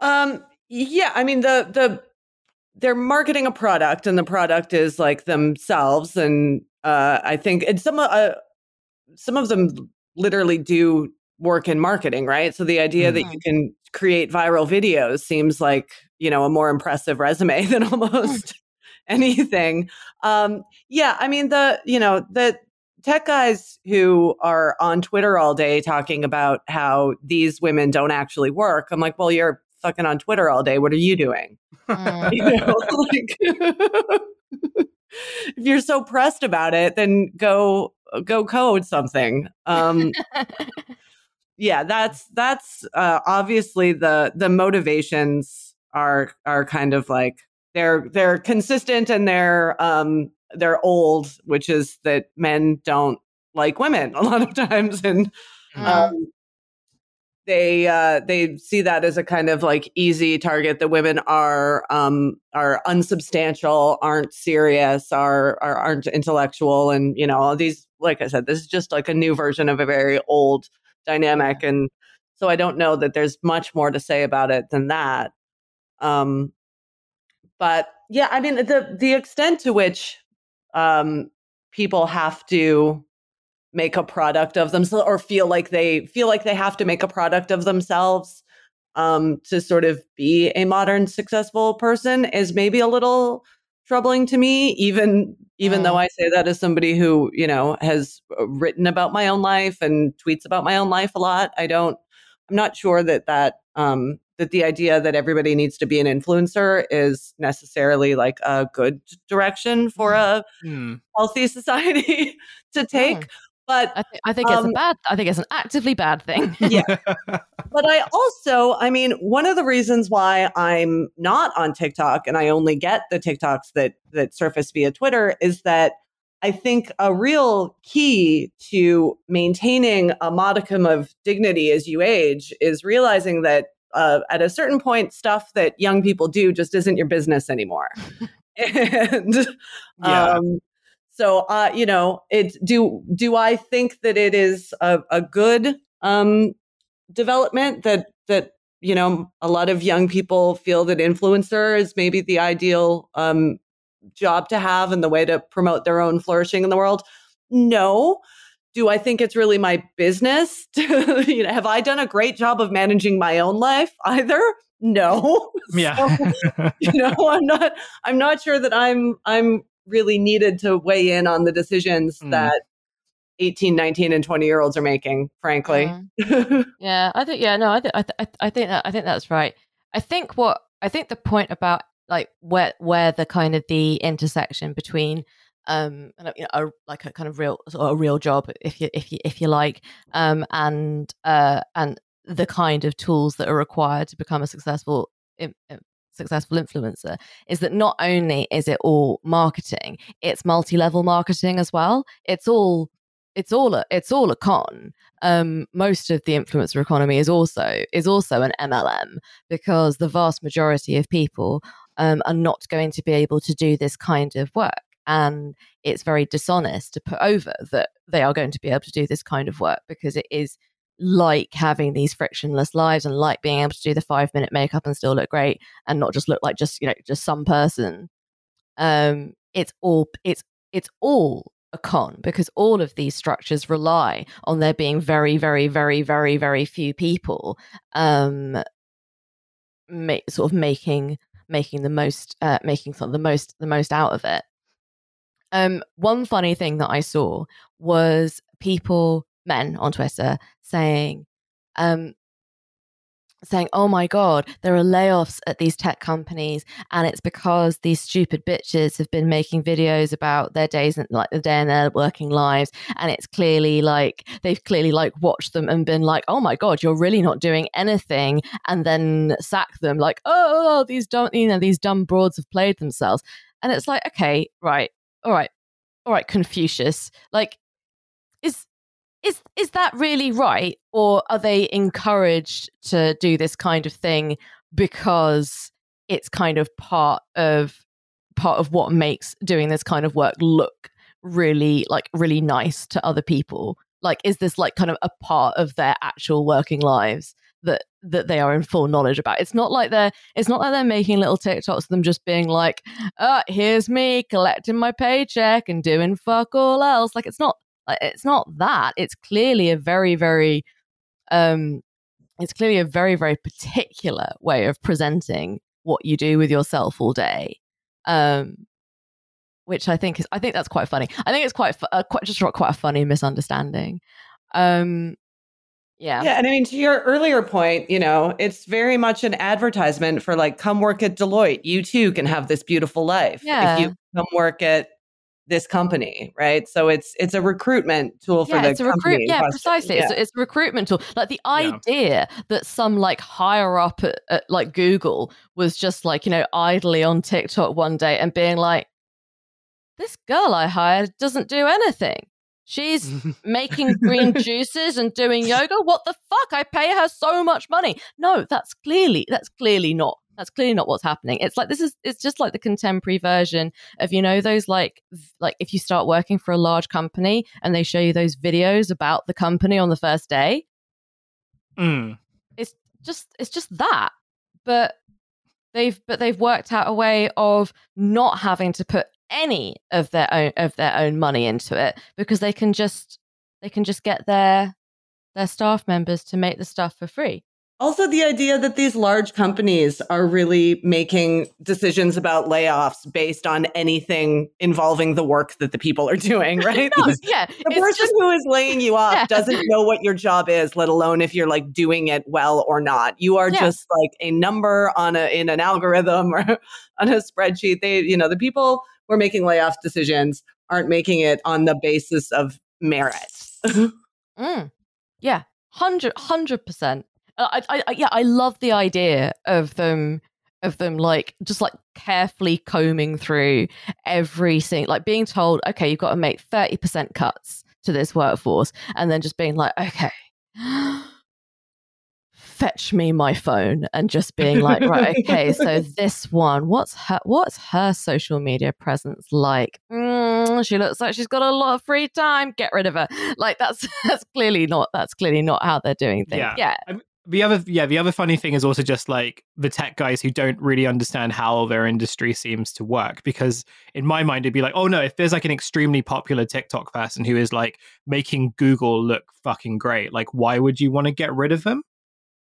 Um, yeah, I mean the the they're marketing a product, and the product is like themselves, and uh, I think and some uh, some of them literally do work in marketing, right? So the idea that you can create viral videos seems like you know a more impressive resume than almost anything. Um, yeah, I mean the you know the tech guys who are on Twitter all day talking about how these women don't actually work. I'm like, well, you're fucking on Twitter all day. What are you doing?
Mm.
You know, like, if you're so pressed about it, then go go code something. Um, yeah, that's that's uh, obviously the the motivations are are kind of like they're they're consistent and they're um they're old, which is that men don't like women a lot of times and
Mm.
um, they uh, they see that as a kind of like easy target. The women are um, are unsubstantial, aren't serious, are, are aren't intellectual, and you know all these. Like I said, this is just like a new version of a very old dynamic, and so I don't know that there's much more to say about it than that. Um, but yeah, I mean the the extent to which um, people have to make a product of themselves or feel like they feel like they have to make a product of themselves um, to sort of be a modern successful person is maybe a little troubling to me even even mm. though i say that as somebody who you know has uh, written about my own life and tweets about my own life a lot i don't i'm not sure that that um that the idea that everybody needs to be an influencer is necessarily like a good direction for a mm. healthy society to take mm. But
I, th- I think um, it's a um bad. I think it's an actively bad thing.
yeah. But I also, I mean, one of the reasons why I'm not on TikTok and I only get the TikToks that that surface via Twitter is that I think a real key to maintaining a modicum of dignity as you age is realizing that uh, at a certain point, stuff that young people do just isn't your business anymore. and yeah. um, so, uh, you know, it do do I think that it is a, a good um, development that that you know a lot of young people feel that influencer is maybe the ideal um, job to have and the way to promote their own flourishing in the world? No. Do I think it's really my business? To, you know, have I done a great job of managing my own life either? No.
Yeah.
So, you know, I'm not I'm not sure that I'm I'm really needed to weigh in on the decisions mm. that 18 19 and 20 year olds are making frankly
mm. yeah i think yeah no i think I, th- I think that i think that's right i think what i think the point about like where where the kind of the intersection between um you know a, like a kind of real sort of a real job if you if you if you like um and uh and the kind of tools that are required to become a successful successful influencer is that not only is it all marketing, it's multi-level marketing as well. It's all it's all a, it's all a con. Um, most of the influencer economy is also is also an MLM because the vast majority of people um, are not going to be able to do this kind of work, and it's very dishonest to put over that they are going to be able to do this kind of work because it is like having these frictionless lives and like being able to do the five minute makeup and still look great and not just look like just you know just some person. Um it's all it's it's all a con because all of these structures rely on there being very very very very very few people um sort of making making the most uh, making sort of the most the most out of it. Um one funny thing that i saw was people men on Twitter saying, um, saying, "Oh my god, there are layoffs at these tech companies, and it's because these stupid bitches have been making videos about their days and like the day in their working lives, and it's clearly like they've clearly like watched them and been like, oh my god, you're really not doing anything, and then sack them like, oh, these dumb, you know, these dumb broads have played themselves, and it's like, okay, right, all right, all right, Confucius, like." Is is that really right? Or are they encouraged to do this kind of thing because it's kind of part of part of what makes doing this kind of work look really like really nice to other people? Like is this like kind of a part of their actual working lives that that they are in full knowledge about? It's not like they're it's not like they're making little tiktoks of them just being like uh here's me collecting my paycheck and doing fuck all else. Like it's not it's not that. It's clearly a very, very, um, it's clearly a very, very particular way of presenting what you do with yourself all day. Um, which I think is, I think that's quite funny. I think it's quite, uh, quite just quite a funny misunderstanding. Um, yeah.
Yeah. And I mean, to your earlier point, you know, it's very much an advertisement for like, come work at Deloitte. You too can have this beautiful life.
Yeah.
If you come work at this company, right? So it's it's a recruitment tool for yeah, the
it's a
recruit.
Yeah, precisely. Yeah. It's, it's, a recruitment tool. Like the idea yeah. that some like higher up at, at like Google was just like you know idly on TikTok one day and being like, "This girl I hired doesn't do anything. She's making green juices and doing yoga. What the fuck? I pay her so much money. No, that's clearly that's clearly not that's clearly not what's happening. It's like this is it's just like the contemporary version of you know those like like if you start working for a large company and they show you those videos about the company on the first day.
Mm.
It's just it's just that. But they've but they've worked out a way of not having to put any of their own of their own money into it because they can just they can just get their their staff members to make the stuff for free.
Also, the idea that these large companies are really making decisions about layoffs based on anything involving the work that the people are doing, right?
no, yeah,
the person just, who is laying you off yeah. doesn't know what your job is, let alone if you're like doing it well or not. You are yeah. just like a number on a in an algorithm or on a spreadsheet. They, you know, the people who are making layoff decisions aren't making it on the basis of merit.
mm. Yeah, hundred percent. I, I, yeah, I love the idea of them of them like just like carefully combing through everything, like being told, okay, you've got to make thirty percent cuts to this workforce, and then just being like, okay. fetch me my phone and just being like right okay so this one what's her what's her social media presence like? Mm, she looks like she's got a lot of free time. Get rid of her. Like that's that's clearly not that's clearly not how they're doing things yeah, yeah
the other yeah the other funny thing is also just like the tech guys who don't really understand how their industry seems to work because in my mind it'd be like oh no if there's like an extremely popular tiktok person who is like making google look fucking great like why would you want to get rid of them?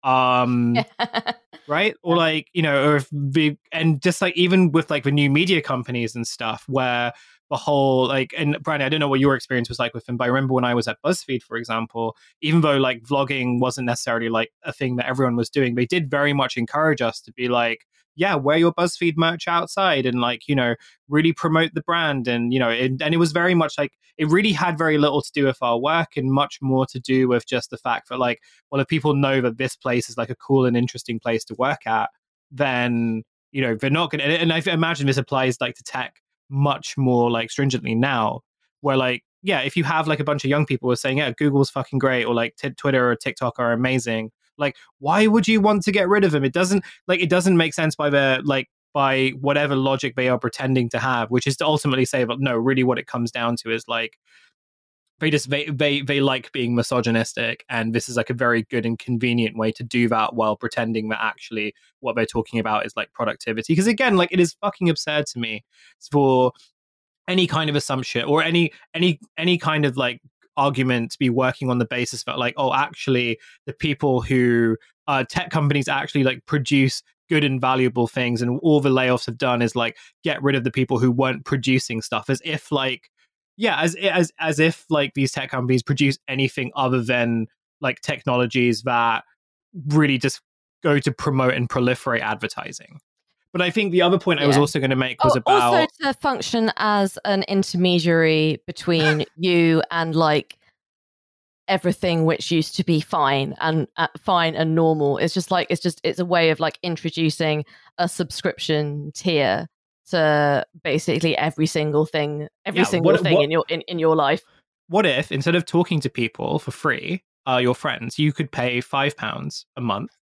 Um right? Or like you know or if the and just like even with like the new media companies and stuff where the whole like and Brandy, I don't know what your experience was like with them, but I remember when I was at BuzzFeed, for example, even though like vlogging wasn't necessarily like a thing that everyone was doing, they did very much encourage us to be like, yeah, wear your BuzzFeed merch outside and like, you know, really promote the brand. And, you know, it, and it was very much like, it really had very little to do with our work and much more to do with just the fact that, like, well, if people know that this place is like a cool and interesting place to work at, then, you know, they're not going to, and I imagine this applies like to tech much more like stringently now where like yeah if you have like a bunch of young people who are saying yeah google's fucking great or like t- twitter or tiktok are amazing like why would you want to get rid of them it doesn't like it doesn't make sense by the like by whatever logic they are pretending to have which is to ultimately say but no really what it comes down to is like they just they, they they like being misogynistic and this is like a very good and convenient way to do that while pretending that actually what they're talking about is like productivity. Because again like it is fucking absurd to me for any kind of assumption or any any any kind of like argument to be working on the basis that like oh actually the people who uh tech companies actually like produce good and valuable things and all the layoffs have done is like get rid of the people who weren't producing stuff as if like yeah, as as as if like these tech companies produce anything other than like technologies that really just go to promote and proliferate advertising. But I think the other point yeah. I was also going to make was oh, about
also to function as an intermediary between you and like everything which used to be fine and uh, fine and normal. It's just like it's just it's a way of like introducing a subscription tier to basically every single thing, every yeah, single what, thing what, in your in, in your life.
What if instead of talking to people for free, uh, your friends, you could pay five pounds a month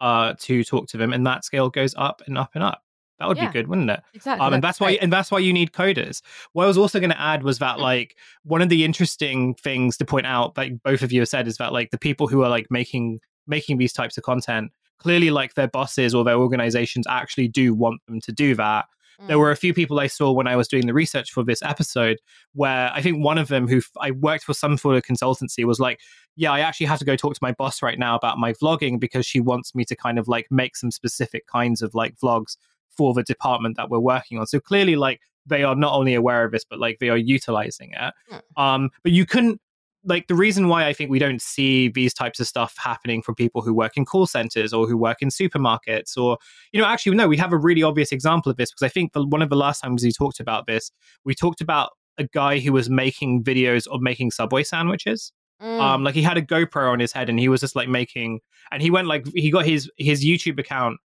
uh, to talk to them, and that scale goes up and up and up. That would yeah, be good, wouldn't it?
Exactly.
Um, and that's why, and that's why you need coders. What I was also going to add was that, like, one of the interesting things to point out, like both of you have said, is that like the people who are like making making these types of content clearly, like their bosses or their organizations actually do want them to do that. There were mm. a few people I saw when I was doing the research for this episode where I think one of them who I worked for some sort of consultancy was like, yeah, I actually have to go talk to my boss right now about my vlogging because she wants me to kind of like make some specific kinds of like vlogs for the department that we're working on. So clearly, like, they are not only aware of this, but like they are utilizing it. Um, but you couldn't like the reason why I think we don't see these types of stuff happening from people who work in call centers or who work in supermarkets or you know actually no we have a really obvious example of this because I think the, one of the last times we talked about this we talked about a guy who was making videos of making subway sandwiches mm. um like he had a GoPro on his head and he was just like making and he went like he got his his YouTube account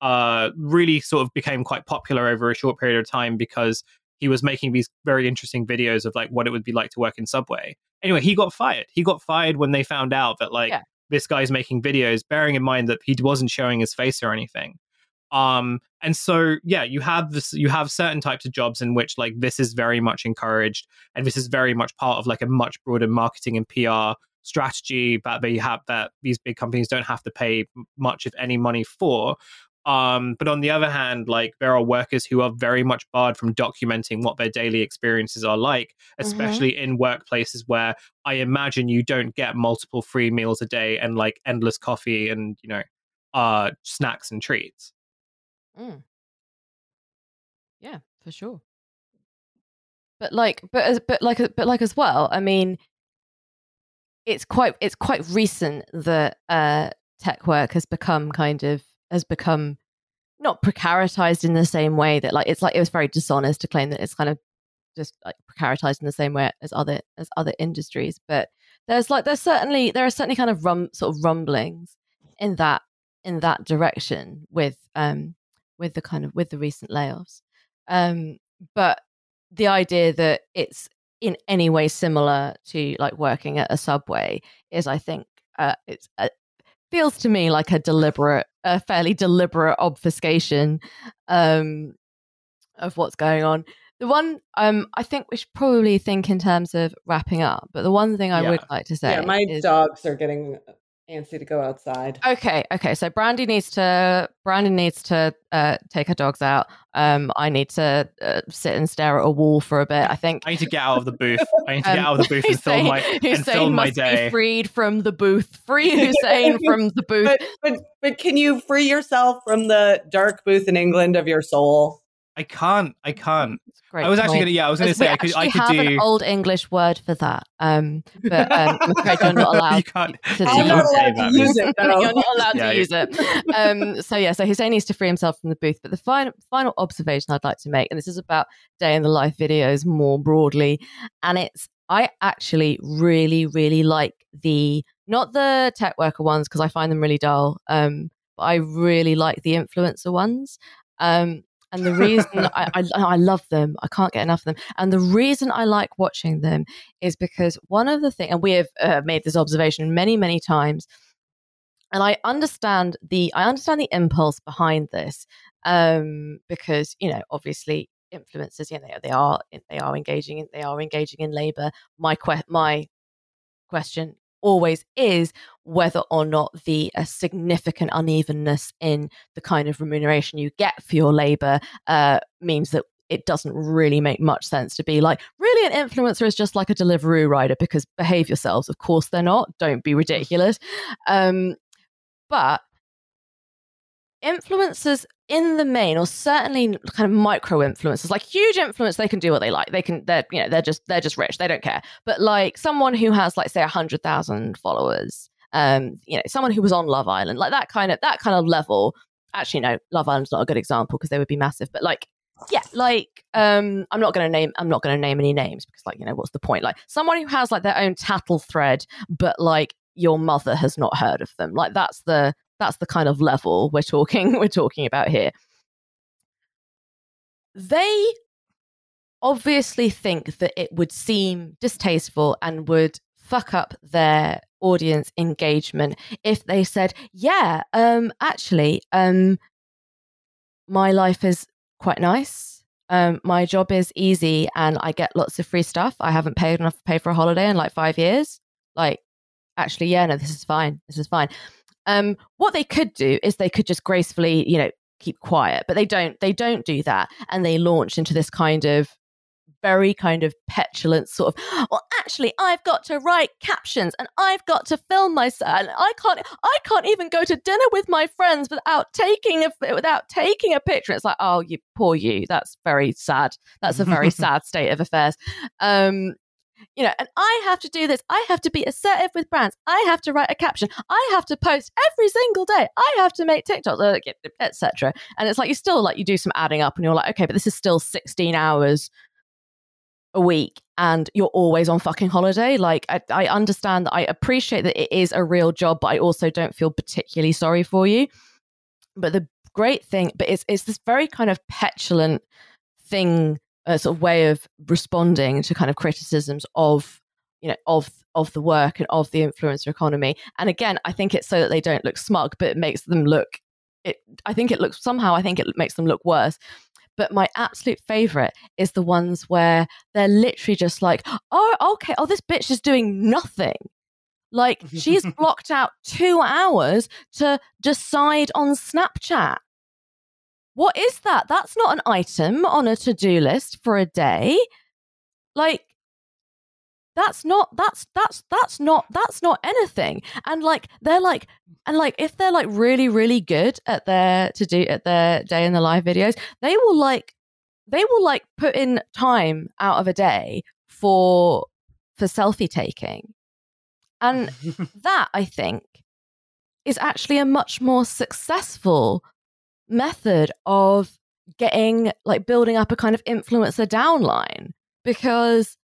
uh really sort of became quite popular over a short period of time because he was making these very interesting videos of like what it would be like to work in Subway. Anyway, he got fired. He got fired when they found out that like
Yeah.
this guy's making videos, bearing in mind that he wasn't showing his face or anything. Um, and so yeah, you have this you have certain types of jobs in which like this is very much encouraged and this is very much part of like a much broader marketing and PR strategy that they have that these big companies don't have to pay much if any money for um but on the other hand like there are workers who are very much barred from documenting what their daily experiences are like especially in workplaces where i imagine you don't get multiple free meals a day and like endless coffee and you know uh snacks and treats
Mm. Yeah, for sure. But like, but as, but like, but like as well. I mean, it's quite it's quite recent that uh, tech work has become kind of has become not precaritized in the same way that like it's like it was very dishonest to claim that it's kind of just like precaritized in the same way as other as other industries. But there's like there's certainly there are certainly kind of rum sort of rumblings in that in that direction with um with the kind of with the recent layoffs. Um, but the idea that it's in any way similar to like working at a subway is, I think, uh, it's uh, feels to me like a deliberate, a fairly deliberate obfuscation um, of what's going on. The one um, I think we should probably think in terms of wrapping up, but the one thing I
Yeah.
would like to say,
Yeah, my
is,
dogs are getting antsy to go outside.
Okay, okay. So Brandy needs to Brandy needs to uh, take her dogs out. Um, I need to uh, sit and stare at a wall for a bit. I think.
i need to get out of the booth i need to
Um,
get out of the booth and film
Hussein-
my and
Hussein
film my
must
day
be freed from the booth. Free Hussein from the booth.
But, but but can you free yourself from the dark booth in England of your soul?
I can't i can't
It's a great
i was actually gonna yeah i was gonna
Because we
say i could i could
have
do
an old English word for that. Um, but um, I'm afraid you're not allowed
you can't
to
you
I'm
use
not
can't
it.
say
allowed
that,
to
Miss.
use it.
You're not allowed
Yeah,
to use it. Um, so yeah, so Hussein needs to free himself from the booth. But the final final observation I'd like to make, and this is about day in the life videos more broadly, and it's I actually really really like the not the tech worker ones because I find them really dull. Um, but I really like the influencer ones. Um, and the reason I, I I love them, I can't get enough of them. And the reason I like watching them is because one of the things, and we have uh, made this observation many many times, and I understand the I understand the impulse behind this um, because you know obviously influencers, you know, they, are they are engaging in they are engaging in labor. My que- my question always is whether or not the a significant unevenness in the kind of remuneration you get for your labor uh, means that it doesn't really make much sense to be like really an influencer is just like a deliveroo rider because behave yourselves. Of course they're not. Don't be ridiculous. Um, but influencers in the main or certainly kind of micro influencers like huge influence they can do what they like. They can they're you know they're just they're just rich. They don't care. But like someone who has like say 100,000 followers um you know someone who was on love island like that kind of that kind of level actually no love island's not a good example because they would be massive but like yeah like um i'm not going to name i'm not going to name any names because like you know what's the point? Like someone who has like their own tattle thread but like your mother has not heard of them. Like that's the that's the kind of level we're talking we're talking about here. They obviously think that it would seem distasteful and would fuck up their audience engagement if they said yeah um actually um my life is quite nice. Um my job is easy and i get lots of free stuff. I haven't paid enough to pay for a holiday in like 5 years. Like actually yeah no this is fine. This is fine um what they could do is they could just gracefully you know keep quiet but they don't they don't do that. And they launch into this kind of very kind of petulant sort of well actually i've got to write captions and i've got to film myself and i can't i can't even go to dinner with my friends without taking a without taking a picture. It's like oh you poor you. That's very sad. That's a very sad state of affairs. Um you know, and I have to do this. I have to be assertive with brands. I have to write a caption. I have to post every single day. I have to make TikToks, uh, etc. And it's like you still like you do some adding up, and you're like, okay, but this is still 16 hours a week, and you're always on fucking holiday. Like I, I understand that. I appreciate that it is a real job, but I also don't feel particularly sorry for you. But the great thing, but it's it's this very kind of petulant thing a sort of way of responding to kind of criticisms of you know of of the work and of the influencer economy. And again i think it's so that they don't look smug but it makes them look it i think it looks somehow i think it makes them look worse. But my absolute favorite is the ones where they're literally just like oh okay oh this bitch is doing nothing. Like she's blocked out two hours to decide on snapchat what is that? That's not an item on a to-do list for a day. Like that's not that's that's that's not that's not anything. And like they're like and like if they're like really really good at their to do at their day in the live videos they will like they will like put in time out of a day for for selfie taking. And that i think is actually a much more successful method of getting like building up a kind of influencer downline. Because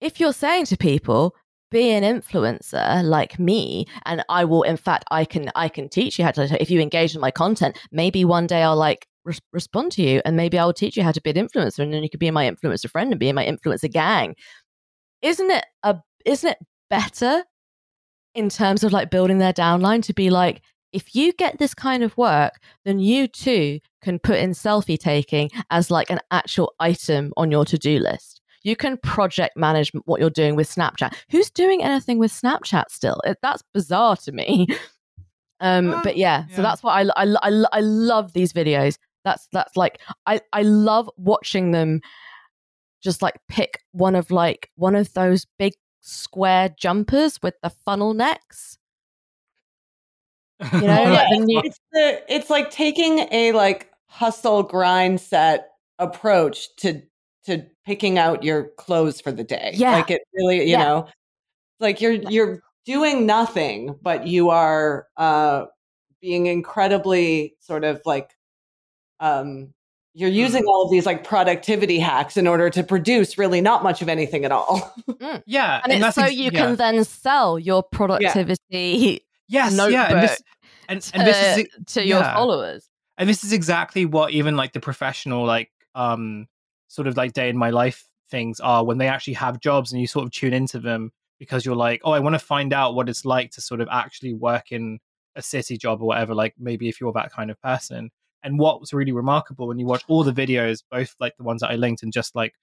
if you're saying to people, be an influencer like me and i will in fact i can i can teach you how to if you engage in my content maybe one day i'll like re- respond to you and maybe i'll teach you how to be an influencer and then you could be my influencer friend and be in my influencer gang. Isn't it a isn't it better in terms of like building their downline to be like if you get this kind of work then you too can put in selfie taking as like an actual item on your to-do list you can project manage what you're doing with Snapchat. Who's doing anything with Snapchat still? It, that's bizarre to me. Um, but yeah, yeah, so that's why I, I, I, I love these videos. That's that's like I, I love watching them just like pick one of like one of those big square jumpers with the funnel necks.
You know, yeah, like new- it's the it's like taking a like hustle grind set approach to to picking out your clothes for the day.
Yeah.
Like it really, you yeah. know, like you're you're doing nothing, but you are uh being incredibly sort of like um you're using mm. all of these like productivity hacks in order to produce really not much of anything at all.
mm. Yeah.
And, and it's so ex- you yeah. can then sell your productivity
yeah. yes, notebook yeah. and this, and,
to, and this is to your followers.
And this is exactly what even like the professional like um sort of like day in my life things are when they actually have jobs and you sort of tune into them because you're like, oh, I want to find out what it's like to sort of actually work in a city job or whatever. Like maybe if you're that kind of person. And what was really remarkable when you watch all the videos, both like the ones that I linked and just like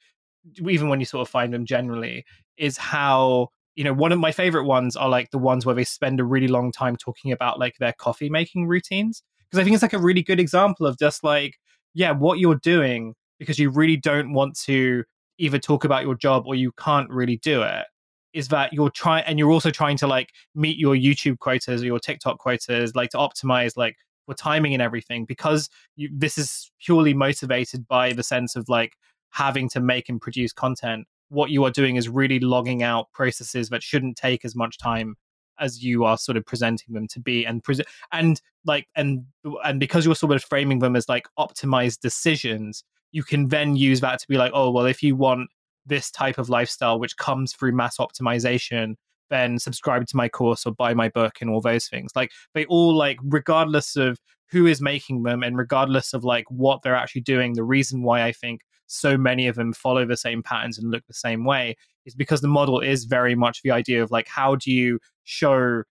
even when you sort of find them generally, is how you know one of my favorite ones are like the ones where they spend a really long time talking about like their coffee making routines because I think it's like a really good example of just like yeah what you're doing because you really don't want to either talk about your job or you can't really do it is that you're trying and you're also trying to like meet your YouTube quotas or your TikTok quotas, like to optimize like for timing and everything because you, this is purely motivated by the sense of like having to make and produce content. What you are doing is really logging out processes that shouldn't take as much time as you are sort of presenting them to be and present and like and and because you're sort of framing them as like optimized decisions you can then use that to be like, oh, well, if you want this type of lifestyle, which comes through mass optimization, then subscribe to my course or buy my book and all those things. Like they all like, regardless of who is making them and regardless of like what they're actually doing, the reason why I think so many of them follow the same patterns and look the same way is because the model is very much the idea of like how do you show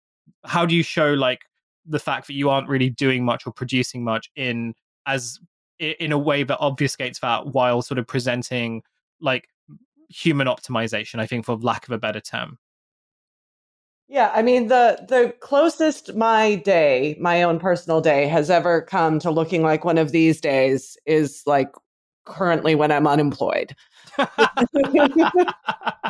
how do you show like the fact that you aren't really doing much or producing much in as in a way that obfuscates that while sort of presenting like human optimization i think for lack of a better term.
Yeah i mean the the closest my day my own personal day has ever come to looking like one of these days is like currently when i'm unemployed i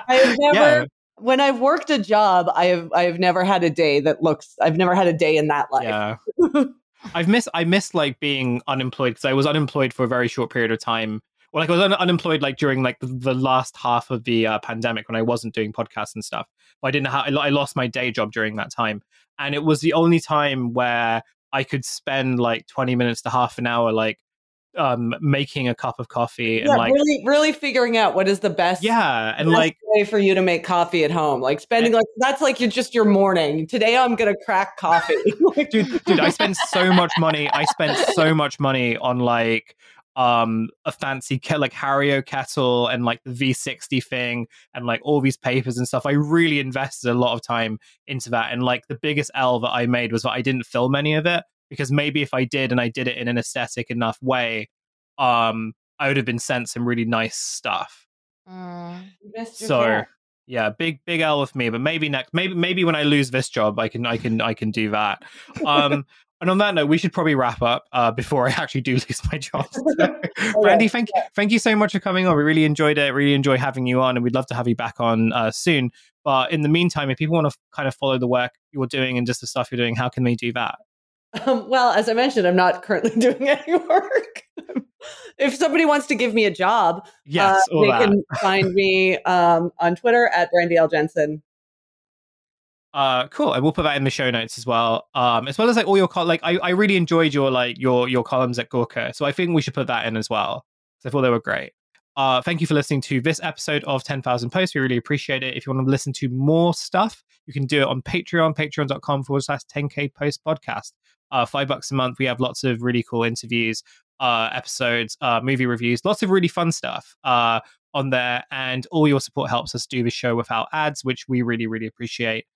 have never yeah. when i've worked a job i have i have never had a day that looks i've never had a day in that life
yeah I've missed I missed like being unemployed because I was unemployed for a very short period of time. Well, like I was un- unemployed like during like the, the last half of the uh, pandemic when I wasn't doing podcasts and stuff. But I didn't have I lost my day job during that time, and it was the only time where I could spend like twenty minutes to half an hour like um making a cup of coffee and yeah, like
really really figuring out what is the best
yeah and like
way for you to make coffee at home like spending like that's like you're just your morning today i'm gonna crack coffee
dude dude i spent so much money i spent so much money on like um a fancy like Hario kettle and like the V60 thing and like all these papers and stuff. I really invested a lot of time into that. And like the biggest L that I made was that I didn't film any of it because maybe if I did and I did it in an aesthetic enough way, um, I would have been sent some really nice stuff.
Mm.
So yeah, big big L with me. But maybe next, maybe maybe when I lose this job, I can I can I can do that. Um, and on that note, we should probably wrap up uh, before I actually do lose my job. So, Brandy, thank you, thank you so much for coming on. We really enjoyed it. Really enjoy having you on, and we'd love to have you back on uh, soon. But in the meantime, if people want to kind of follow the work you're doing and just the stuff you're doing, how can they do that?
Um, well, as I mentioned, I'm not currently doing any work. if somebody wants to give me a job,
yes,
uh, they that. can find me um, on Twitter at Brandy L Jensen.
Uh, cool. I will put that in the show notes as well. Um, as well as like all your col- like I, I really enjoyed your like your your columns at Gawker, so I think we should put that in as well. So I thought they were great. Uh, thank you for listening to this episode of 10,000 Posts. We really appreciate it. If you want to listen to more stuff, you can do it on Patreon, patreon.com forward slash 10K Post Podcast. Uh, five bucks a month. We have lots of really cool interviews, uh, episodes, uh, movie reviews, lots of really fun stuff uh, on there. And all your support helps us do the show without ads, which we really, really appreciate.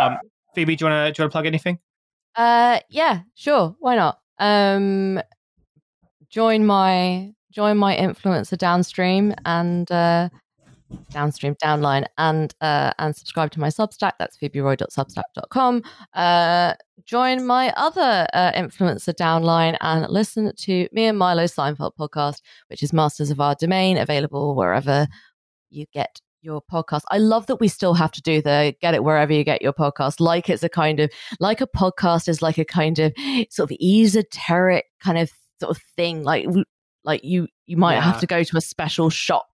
Um, Phoebe, do you want to do you want to plug anything?
Uh, yeah, sure. Why not? Um, join my join my influencer downstream and uh, downstream downline and uh, and subscribe to my substack. That's phoeberoy.substack.com uh, join my other uh, influencer downline and listen to me and milo seinfeld podcast which is masters of our domain available wherever you get your podcast. I love that we still have to do the get it wherever you get your podcast. Like it's a kind of like a podcast is like a kind of sort of esoteric kind of sort of thing. Like like you you might yeah. have to go to a special shop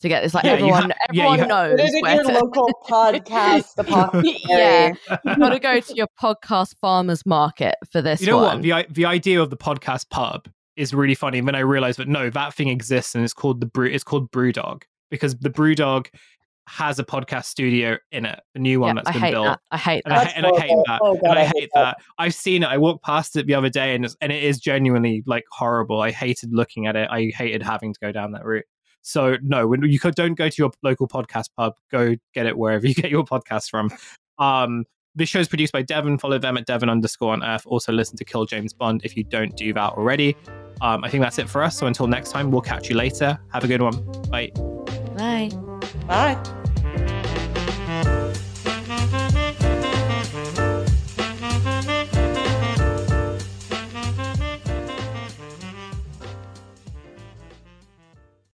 to get this. Like yeah, everyone, ha- everyone yeah, knows.
It where your to- local podcast, the
yeah, you've got to go to your podcast farmers market for this.
You know
one.
what? The the idea of the podcast pub is really funny. And then I realized that no, that thing exists and it's called the brew. It's called Brewdog because the Brewdog has a podcast studio in it, the new one yeah, that's been built.
That. I hate
and
that.
I, and I hate oh, that. Oh, God, and I, I hate that. that. I've seen it. I walked past it the other day, and and it is genuinely like horrible. I hated looking at it. I hated having to go down that route. So no, when you don't go to your local podcast pub, go get it wherever you get your podcast from. Um, this show is produced by Devon. Follow them at Devon underscore on Earth. Also listen to Kill James Bond if you don't do that already. Um, I think that's it for us. So until next time, we'll catch you later. Have a good one. Bye.
Bye.
Bye.